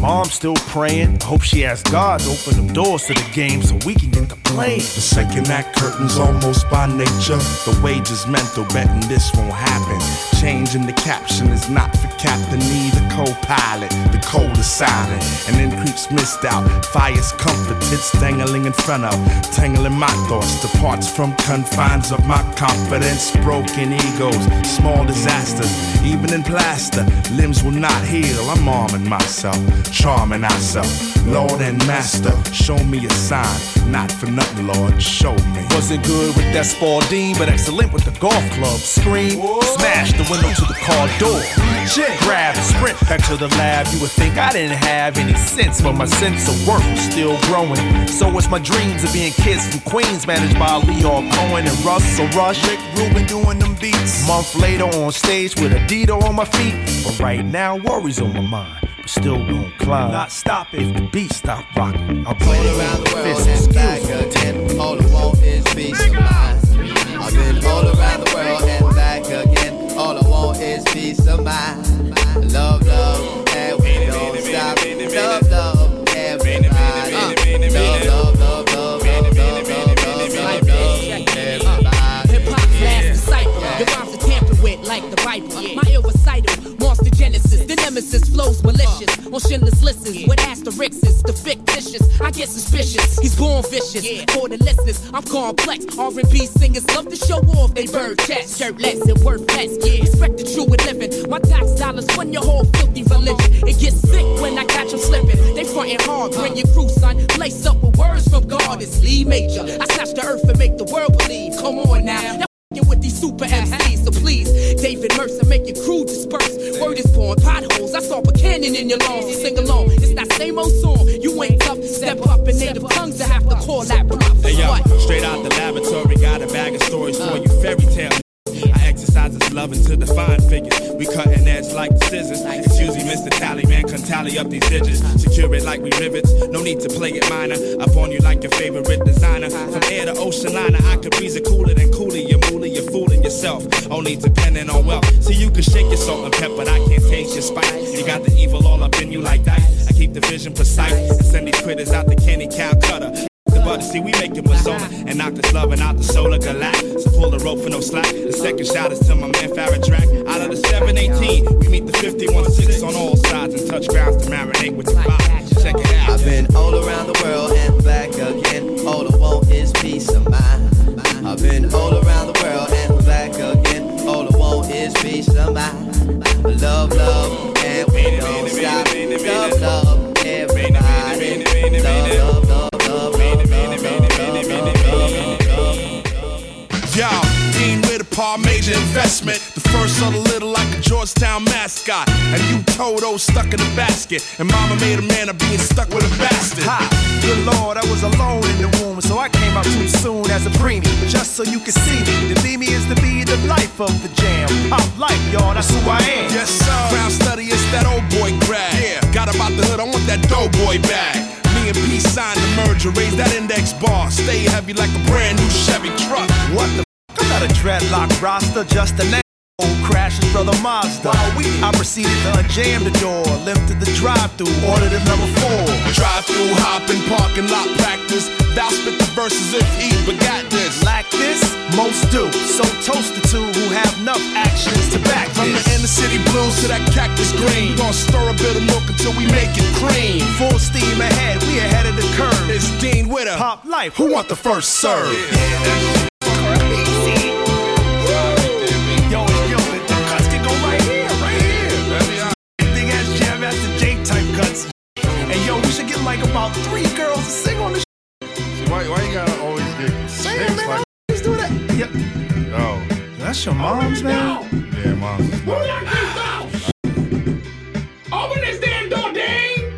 Mom's still praying. I hope she asks God to open them doors to the game so we can get to playing. The second act curtains almost by nature. The wage is mental, betting this won't happen. Changing the caption is not for captain, neither co-pilot. The code is silent, and then creeps missed out. Fire's comforted, dangling in front of, tangling my thoughts. Departs from confines of my confidence. Broken egos, small disasters. Even in plaster, limbs will not heal. I'm arming myself, charming myself. Lord and Master, show me a sign. Not for nothing, Lord, show me. Wasn't good with that Spalding, but excellent with the golf club. Scream, smash the window to the car door. Shit, Grab and sprint back to the lab. You would think I didn't have any sense, but my sense of worth was still growing. So was my dreams of being kids from Queens, managed by Lyor Cohen and Russell Rush. Rick Rubin doing them beats. Month later on stage with Adidas on my feet. But right now, worries on my mind. But still gon' climb. Not stop it. If the beat stop rocking, I'll put it around the world and back again. All I want is peace of mind. I've been all around the world and back again. All I want is peace of mind. Love, love, and we don't stop. Love, love, nemesis flows malicious. On Schindler's lists with asterisks. The fictitious. I get suspicious. He's born vicious. For the listeners, I'm complex. R&B singers love to show off they bird chest. Shirtless and worthless. Yeah. Respect the true and living. My tax dollars fund your whole filthy religion. It gets sick when I catch them slipping. They frontin' hard. Bring your crew, son. Lace up with words from God. It's Lee Major. I snatch the earth and make the world believe. Come on now. Y'all with these super MCs, so please, David Mercer, make your crew disperse. Word is born, potholes. I saw a cannon in your lungs. So sing along. It's that same old song. You ain't tough. Step up in native tongues to have to call that bluff. Hey yo, straight out the laboratory, got a bag of stories for you, fairy tale. I exercise this love into define figures. We cutting edge like scissors. Excuse me, Mr. Tally Man, can tally up these digits. Secure it like we rivets. No need to play it minor. Up on you like your favorite designer. From air to ocean liner, I could breeze it cooler than cooler. You're mooly, you're fooling yourself. Only depending on wealth. See, you can shake your salt and pepper, but I can't taste your spice. You got the evil all up in you like dice. I keep the vision precise and send these critters out to Kenny Calcutta. The butter, see, we make it persona and knock this loving out the solar galact. So pull the rope for no slack. The second shot is to my man Farrah Track. Out of the 718, we meet the 516 on all sides and touch grounds to marinate with the vibe. Check it out. I've been all around the world and back again. All I want is peace of mind. I've been all around the world and back again. All I want is peace of mind. Love, love, and we don't stop. Love, love, Dean with a par major investment. The first of the little like a Georgetown mascot. And you Toto stuck in a basket. And mama made a man of being stuck with a bastard. Ha! Good lord, I was alone in the womb, so I came out too soon as a preemie, just so you can see me. To be me is to be the life of the jam. Pop life, y'all, that's who I am. Yes, sir. Ground study is that old boy grab. Yeah. Got about the hood, I want that doughboy bag. Me and P signed the merger, raise that index bar. Stay heavy like a brand new Chevy truck. What the? I'm not a dreadlock roster, just a name. Old crashes, brother Mazda. I proceeded to unjam the door, lifted the drive-through, ordered a number four. Drive through, hopping, parking lot practice. Thou spit the verses if he begot this. Lack this, most do. So toast the two who have enough actions to back From the inner city blues to that cactus green. We gon' stir a bit of milk until we make it cream. Full steam ahead, we ahead of the curve. It's Dean Witter. Pop life, Who want the first serve? Yo, J type cuts. And yo, we should get like about three girls to sing on the Why, why you gotta always get Say chicks man, like let's do that. Yep. Oh, That's your mom's man. yeah, mom's is not. Open this damn door, Dane!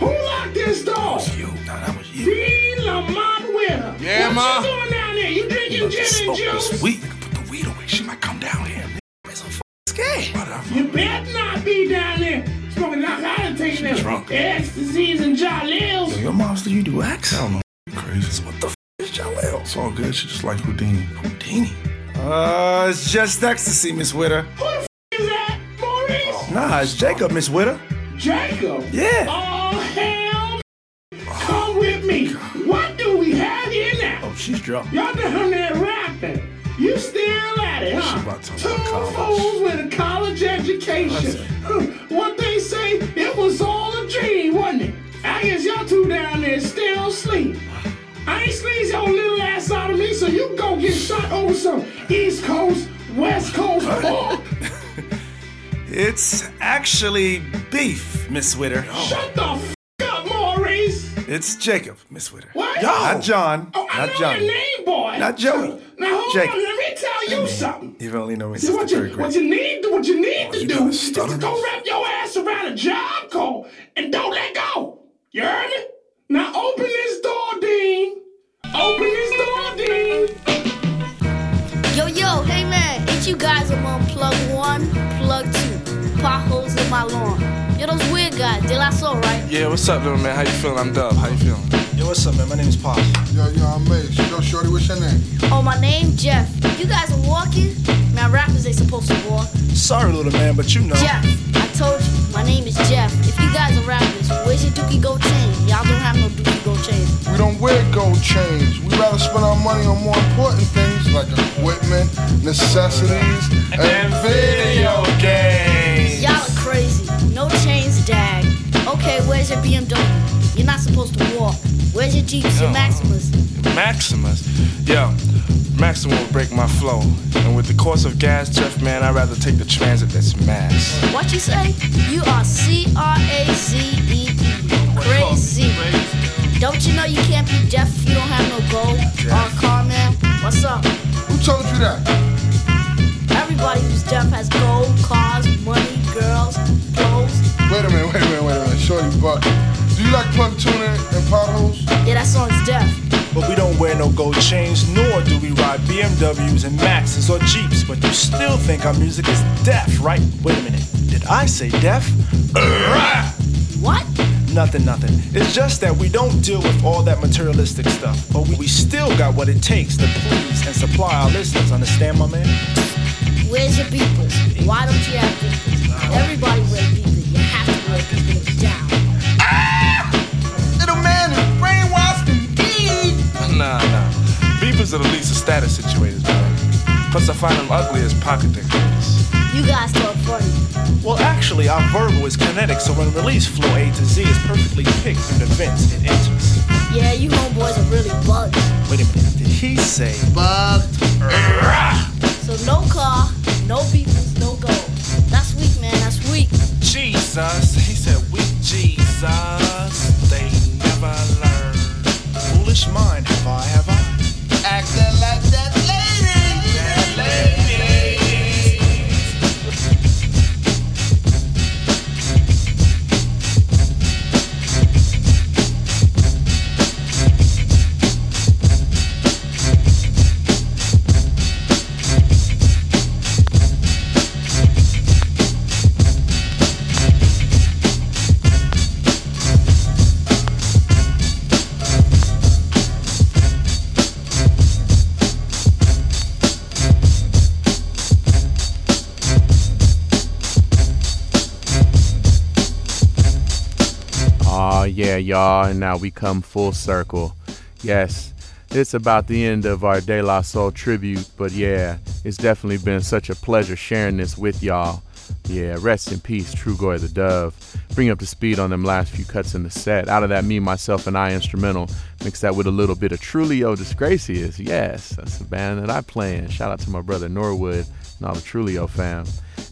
Who locked this door? You, nah, that was you. Dean Lamont Witter. Yeah, what Ma? you doing down there? You drinking gin and Smoke juice? this weed. Put the weed away. She might come down here. Man, so f- scared. Whatever. You better not be down there smoking narcotics, taking them drunk. ecstasies and jalils. Yo, your mom's do you do X? I don't know. Crazy. What the f is Jaleel? It's all good. She just like Houdini. Houdini. Uh, it's just ecstasy, Miss Witter. Who the f is that Maurice? Nah, it's Jacob, Miss Witter. Jacob? Yeah. Oh, hell. Come with me. What do we have here now? Oh, she's drunk. Y'all down there rapping. You still at it, huh? She about to Two talk about college. fools with a college education. What they say, it was all a dream, wasn't it? I guess y'all two down there still asleep. I ain't squeeze your little ass out of me, so you go get shot over some East Coast, West Coast bull. It's actually beef, Miss Witter. Shut the f up, Maurice. It's Jacob, Miss Witter. What? Not John. Oh, not know Johnny. your name, boy. Not Joey. Now hold Jacob. on, let me tell you something. You've only known me See, since what the you, third grade. what you need, what you need to you do is to stutter? go wrap your ass around a job call and don't let go. You heard me? Now open this door, Dean. Open this door, Dean. Yo, yo, hey man, ain't you guys I'm on plug one, plug two, potholes in my lawn. Yo, those weird guys, De La Soul, right? Yeah, what's up, little man? How you feeling? I'm Dub. How you feeling? Yo, what's up, man? My name's Pop. Yo, yo, I'm Mace. Yo, Shorty, what's your name? Oh, my name, Jeff. You guys are walking? Now, rappers ain't supposed to walk. Sorry, little man, but you know. Jeff, I told you, my name is Jeff. If you guys are rappers, where's your Dookie Gold chain? Y'all don't have no Dookie Gold chain. We don't wear gold chains. We rather spend our money on more important things like equipment, necessities, and video games. Y'all are crazy. No chains, dag. Okay, where's your BMW? You're not supposed to walk. Where's your Jeeps, your Maximas? Maximas. Yo, Maximas will break my flow. And with the cost of gas, Jeff, man, I'd rather take the transit that's mass. What you say? You are C R A Z E E. Crazy. Don't you know you can't be def if you don't have no gold? Oh, car man, what's up? Who told you that? Everybody who's def has gold, cars, money, girls, clothes. Wait a minute, wait a minute, wait a minute. Shorty, but do you like Plug Tunin' and potholes? Yeah, that song's def. But we don't wear no gold chains, nor do we ride BMWs and Maxes or Jeeps. But you still think our music is def, right? Wait a minute. Did I say def? What? Nothing, nothing. It's just that we don't deal with all that materialistic stuff. But we, we still got what it takes to please and supply our listeners. Understand, my man? Where's your beepers? Why don't you have beepers? Everybody wears beepers. You have to wear beepers down. Ah! Little man is brainwashed indeed. Nah, nah. Beepers are the least of status situated, man. Plus, I find them ugly as pocket decorators. You guys talk funny. Well, actually, our verbal is kinetic, so when released, flow A to Z is perfectly picked through the vents it enters. Yeah, you homeboys are really bugs. Wait a minute, did he say bugged? Jesus, he said, weak Jesus. They never learn. Foolish mind, y'all, and now we come full circle. Yes, it's about the end of our De La Soul tribute, but yeah, it's definitely been such a pleasure sharing this with y'all. Yeah, rest in peace, Trugoy the Dove. Bring up the speed on them last few cuts in the set. Out of that, me, myself, and I instrumental. Mix that with a little bit of Trulio Disgracias. Yes, that's the band that I play in. Shout out to my brother Norwood and all the Trulio fam.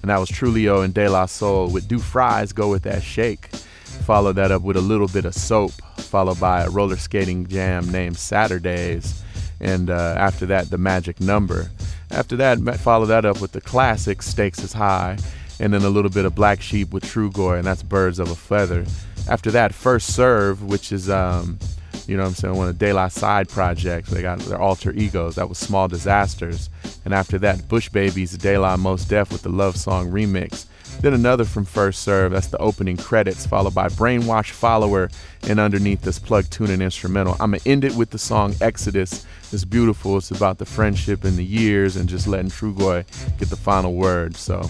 And that was Trulio and De La Soul with Do Fries Go With That Shake. Follow that up with a little bit of soap, followed by a roller skating jam named Saturdays. And uh, after that, the magic number. After that, follow that up with the classic Stakes is High, and then a little bit of Black Sheep with Trugoy, and that's Birds of a Feather. After that, First Serve, which is um, You know what I'm saying? One of De La side projects. They got their alter egos. That was Small Disasters. And after that, Bush Babies, De La Mos Def with the Love Song remix. Then another from First Serve. That's the opening credits, followed by Brainwash Follower. And underneath this Plug Tunin' instrumental. I'm to end it with the song Exodus. It's beautiful. It's about the friendship and the years and just letting Trugoy get the final word. So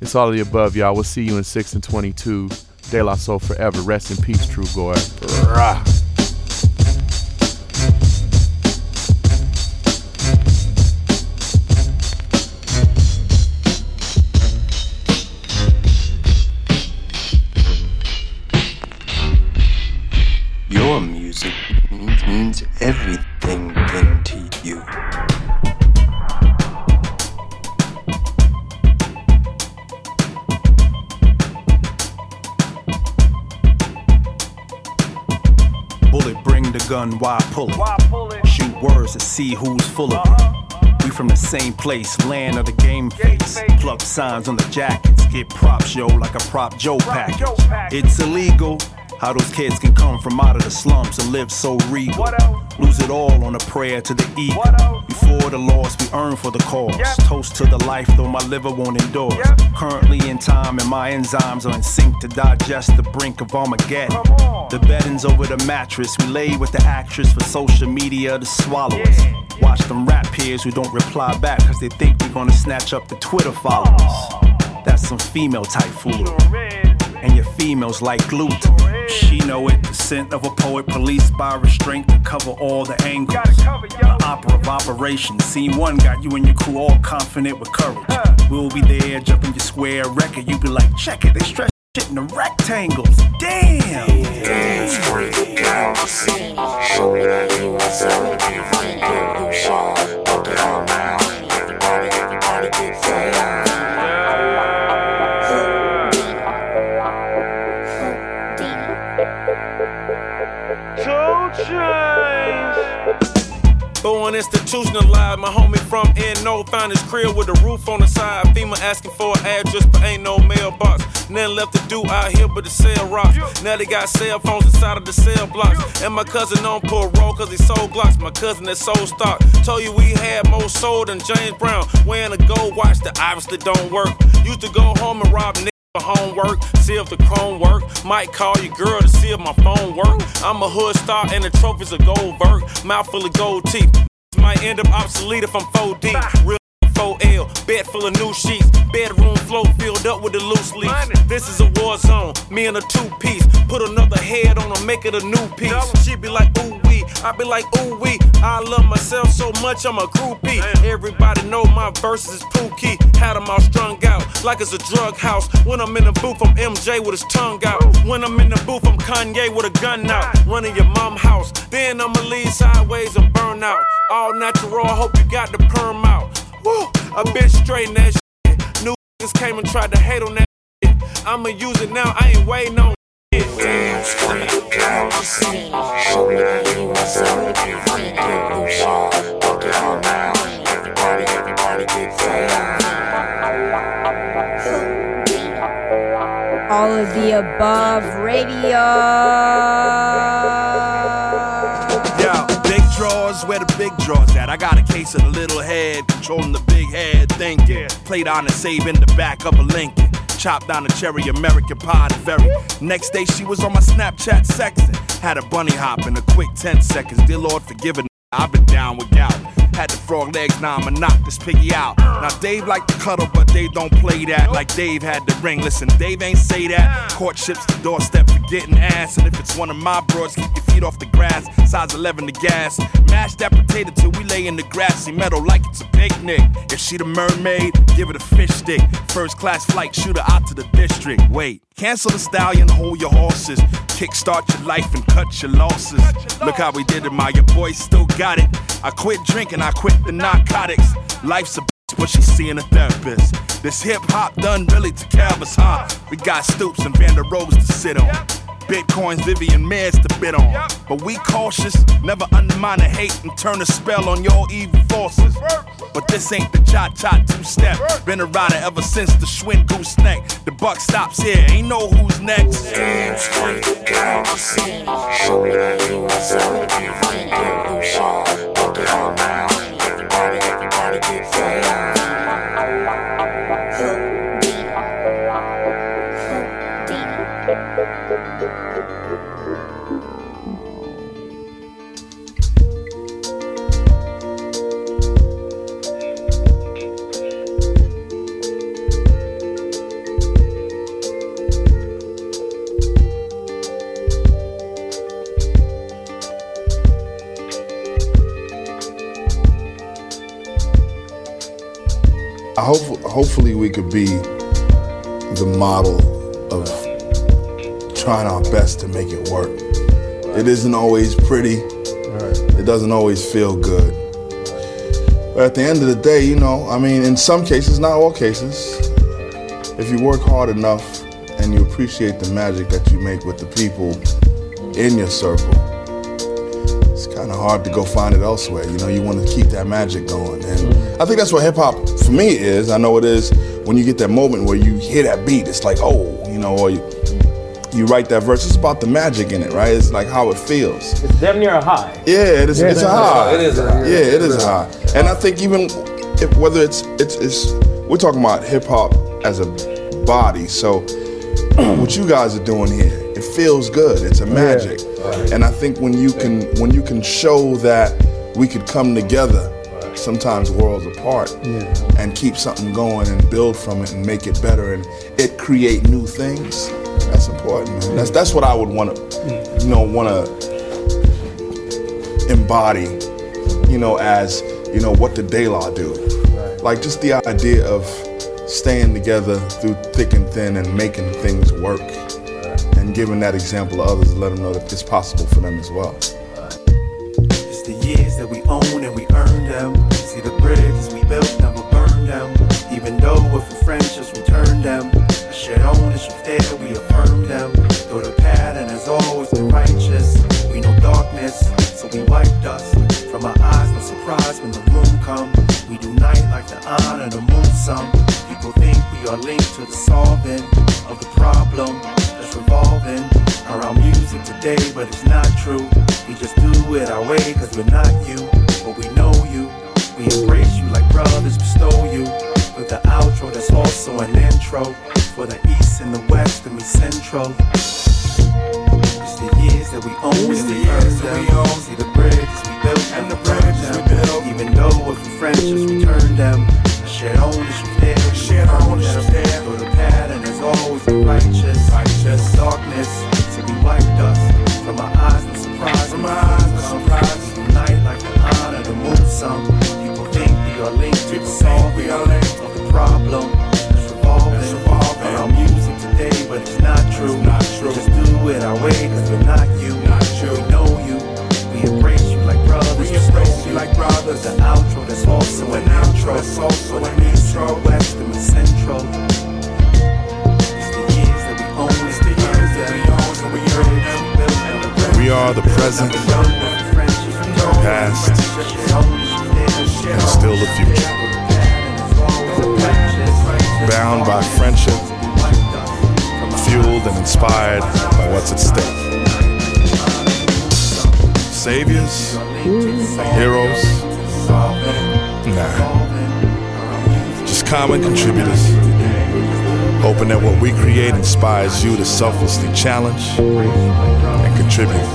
it's all of the above, y'all. We'll see you in 6 and 22. De La Soul forever. Rest in peace, Trugoy. Rah. Everything thing to you. Bullet, bring the gun, why pull it? Shoot words to see who's full of it. Uh-huh. We from the same place, land of the game face. Pluck signs on the jackets, get props, yo, like a prop Joe package. It's illegal. How those kids can come from out of the slums and live so regal. Lose it all on a prayer to the ego. Before the loss we earn for the cause. Toast to the life, though my liver won't endure. Currently in time, and my enzymes are in sync to digest the brink of Armageddon. The bedding's over the mattress. We lay with the actress for social media to swallow us. Watch them rap peers who don't reply back because they think we're gonna snatch up the Twitter followers. That's some female type foolery. And your females like gluten. She know it, the scent of a poet, policed by restraint to cover all the angles. The opera of operations. Scene one got you and your crew all confident with courage. We'll be there, jumping your square record. You be like, check it, they stretch shit in the rectangles. Damn. Dance with the galaxy. Show me that you are celebrating. You show. Put it Found his crib with a roof on the side. FEMA asking for an address, but ain't no mailbox. Nothing left to do out here but to sell rocks. Now they got cell phones inside of the cell blocks. And my cousin on parole cause he sold blocks. My cousin that sold stock. Told you we had more soul than James Brown. Wearing a gold watch that obviously don't work. Used to go home and rob niggas for homework, see if the chrome work. Might call your girl to see if my phone work. I'm a hood star and the trophies are gold vert. Mouth full of gold teeth. Might end up obsolete if I'm 4 deep. Real 4L, bed full of new sheets. Bedroom floor filled up with the loose leaves. This is a war zone, me and a two piece. Put another head on her, make it a new piece. She be like, ooh wee. I be like, ooh wee. I love myself so much, I'm a groupie. Everybody know my verses is pookie. Had them all strung out, like it's a drug house. When I'm in the booth, I'm MJ with his tongue out. When I'm in the booth, I'm Kanye with a gun out. Running your mom house. Then I'ma lead sideways and burn out. All natural, I hope you got the perm out. Woo, a bitch straighten that shit. New niggas came and tried to hate on that shit. I'ma use it now, I ain't waiting on shit. Dance with the galaxy. Show me that you are celebrating. You show. Put it on now. Everybody, everybody get down. All of the above radio. I a the little head, controlling the big head thinking. Played on a save in the back of a Lincoln. Chopped down a cherry American pie, the very next day she was on my Snapchat sexing. Had a bunny hop in a quick 10 seconds. Dear Lord, forgive it. I've been down with gout. Had the frog legs, now I'ma knock this piggy out. Now Dave like to cuddle, but Dave don't play that. Like Dave had the ring. Listen, Dave ain't say that. Courtship's the doorstep for getting ass. And if it's one of my broads, keep your feet off the grass. Size 11 the gas. Mash that potato till we lay in the grassy meadow like it's a picnic. If she the mermaid, give it a fish stick. First class flight, shoot her out to the district. Wait, cancel the stallion, hold your horses. Kickstart your life and cut your losses. Look how we did it, my your boy still got it. I quit drinking, I quit the narcotics. Life's a bitch, but she's seeing a therapist. This hip hop done really to canvas, huh? We got Stoops and Vander Rose to sit on. Bitcoins, Vivian Maiers to bid on. But we cautious, never undermine the hate and turn a spell on your evil forces. But this ain't the cha cha two step. Been a rider ever since the Schwinn goose neck. The buck stops here, ain't know who's next. Show me that you it on now. Hope hopefully we could be the model of trying our best to make it work. It isn't always pretty. It doesn't always feel good. But at the end of the day, you know, I mean, in some cases, not all cases, if you work hard enough and you appreciate the magic that you make with the people in your circle, it's kind of hard to go find it elsewhere. You know, you want to keep that magic going. And mm-hmm. I think that's what hip hop for me is. I know it is when you get that moment where you hear that beat, it's like, oh, you know, or you, you write that verse. It's about the magic in it, right? It's like how it feels. It's damn near a high. Yeah, it is. Yeah, it's a it is. high. It is a high. Yeah, it is It is a high. And I think even if, whether it's it's it's we're talking about hip hop as a body. So what you guys are doing here, it feels good. It's a magic. And I think when you can when you can show that we could come together, sometimes worlds apart, and keep something going and build from it and make it better and it create new things. That's important, man. That's that's what I would want to, mm. you know, want to embody, you know, as you know what did De La do? Like just the idea of staying together through thick and thin and making things work, and giving that example to others, to let them know that it's possible for them as well. It's the years that we own and we them. See the bridges we built, never burn them. Even though we're for friendships, return them. I shared ownership there, we affirm them. Though the pattern has always been righteous, we know darkness, so we wipe dust from our eyes. No surprise when the room come. We do night like the honor, the moon some. People think we are linked to the solving of the problem that's revolving around music today, but it's not true. We just do it our way, cause we're not you, but we know. We embrace you like brothers, bestow you with the outro that's also an intro for the east and the west and we central. It's the years that we own, it's the years that we own. See the bridges we built and the bridges we built. Even though we're for friendships, we turn them. Shared ownership there, we shared ownership there. Though the pattern has always been righteous, righteous darkness. to be wipe dust from our eyes, no surprise. From our eyes, no surprise. Unite like the honor, the moon some. People think we are linked to the same. We are linked of the problem that's revolving music today, but it's not true. Not true. Just do it our way, cause we're not you. Not true. We know you. We embrace you like brothers. We embrace you like brothers. The outro that's also an intro. That's also an intro. West and central. It's the years that we own. It's the years that we own. And we earn. We are the present, past, and still the future. Bound by friendship, fueled and inspired by what's at stake. Saviors, heroes, nah. Just common contributors. Hoping that what we create inspires you to selflessly challenge and contribute.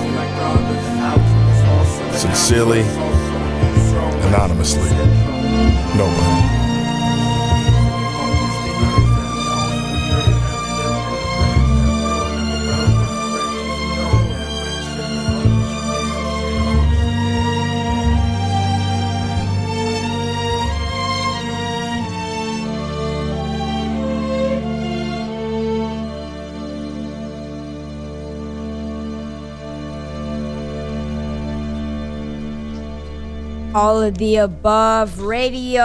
Sincerely, anonymously, nobody. All of the above radio.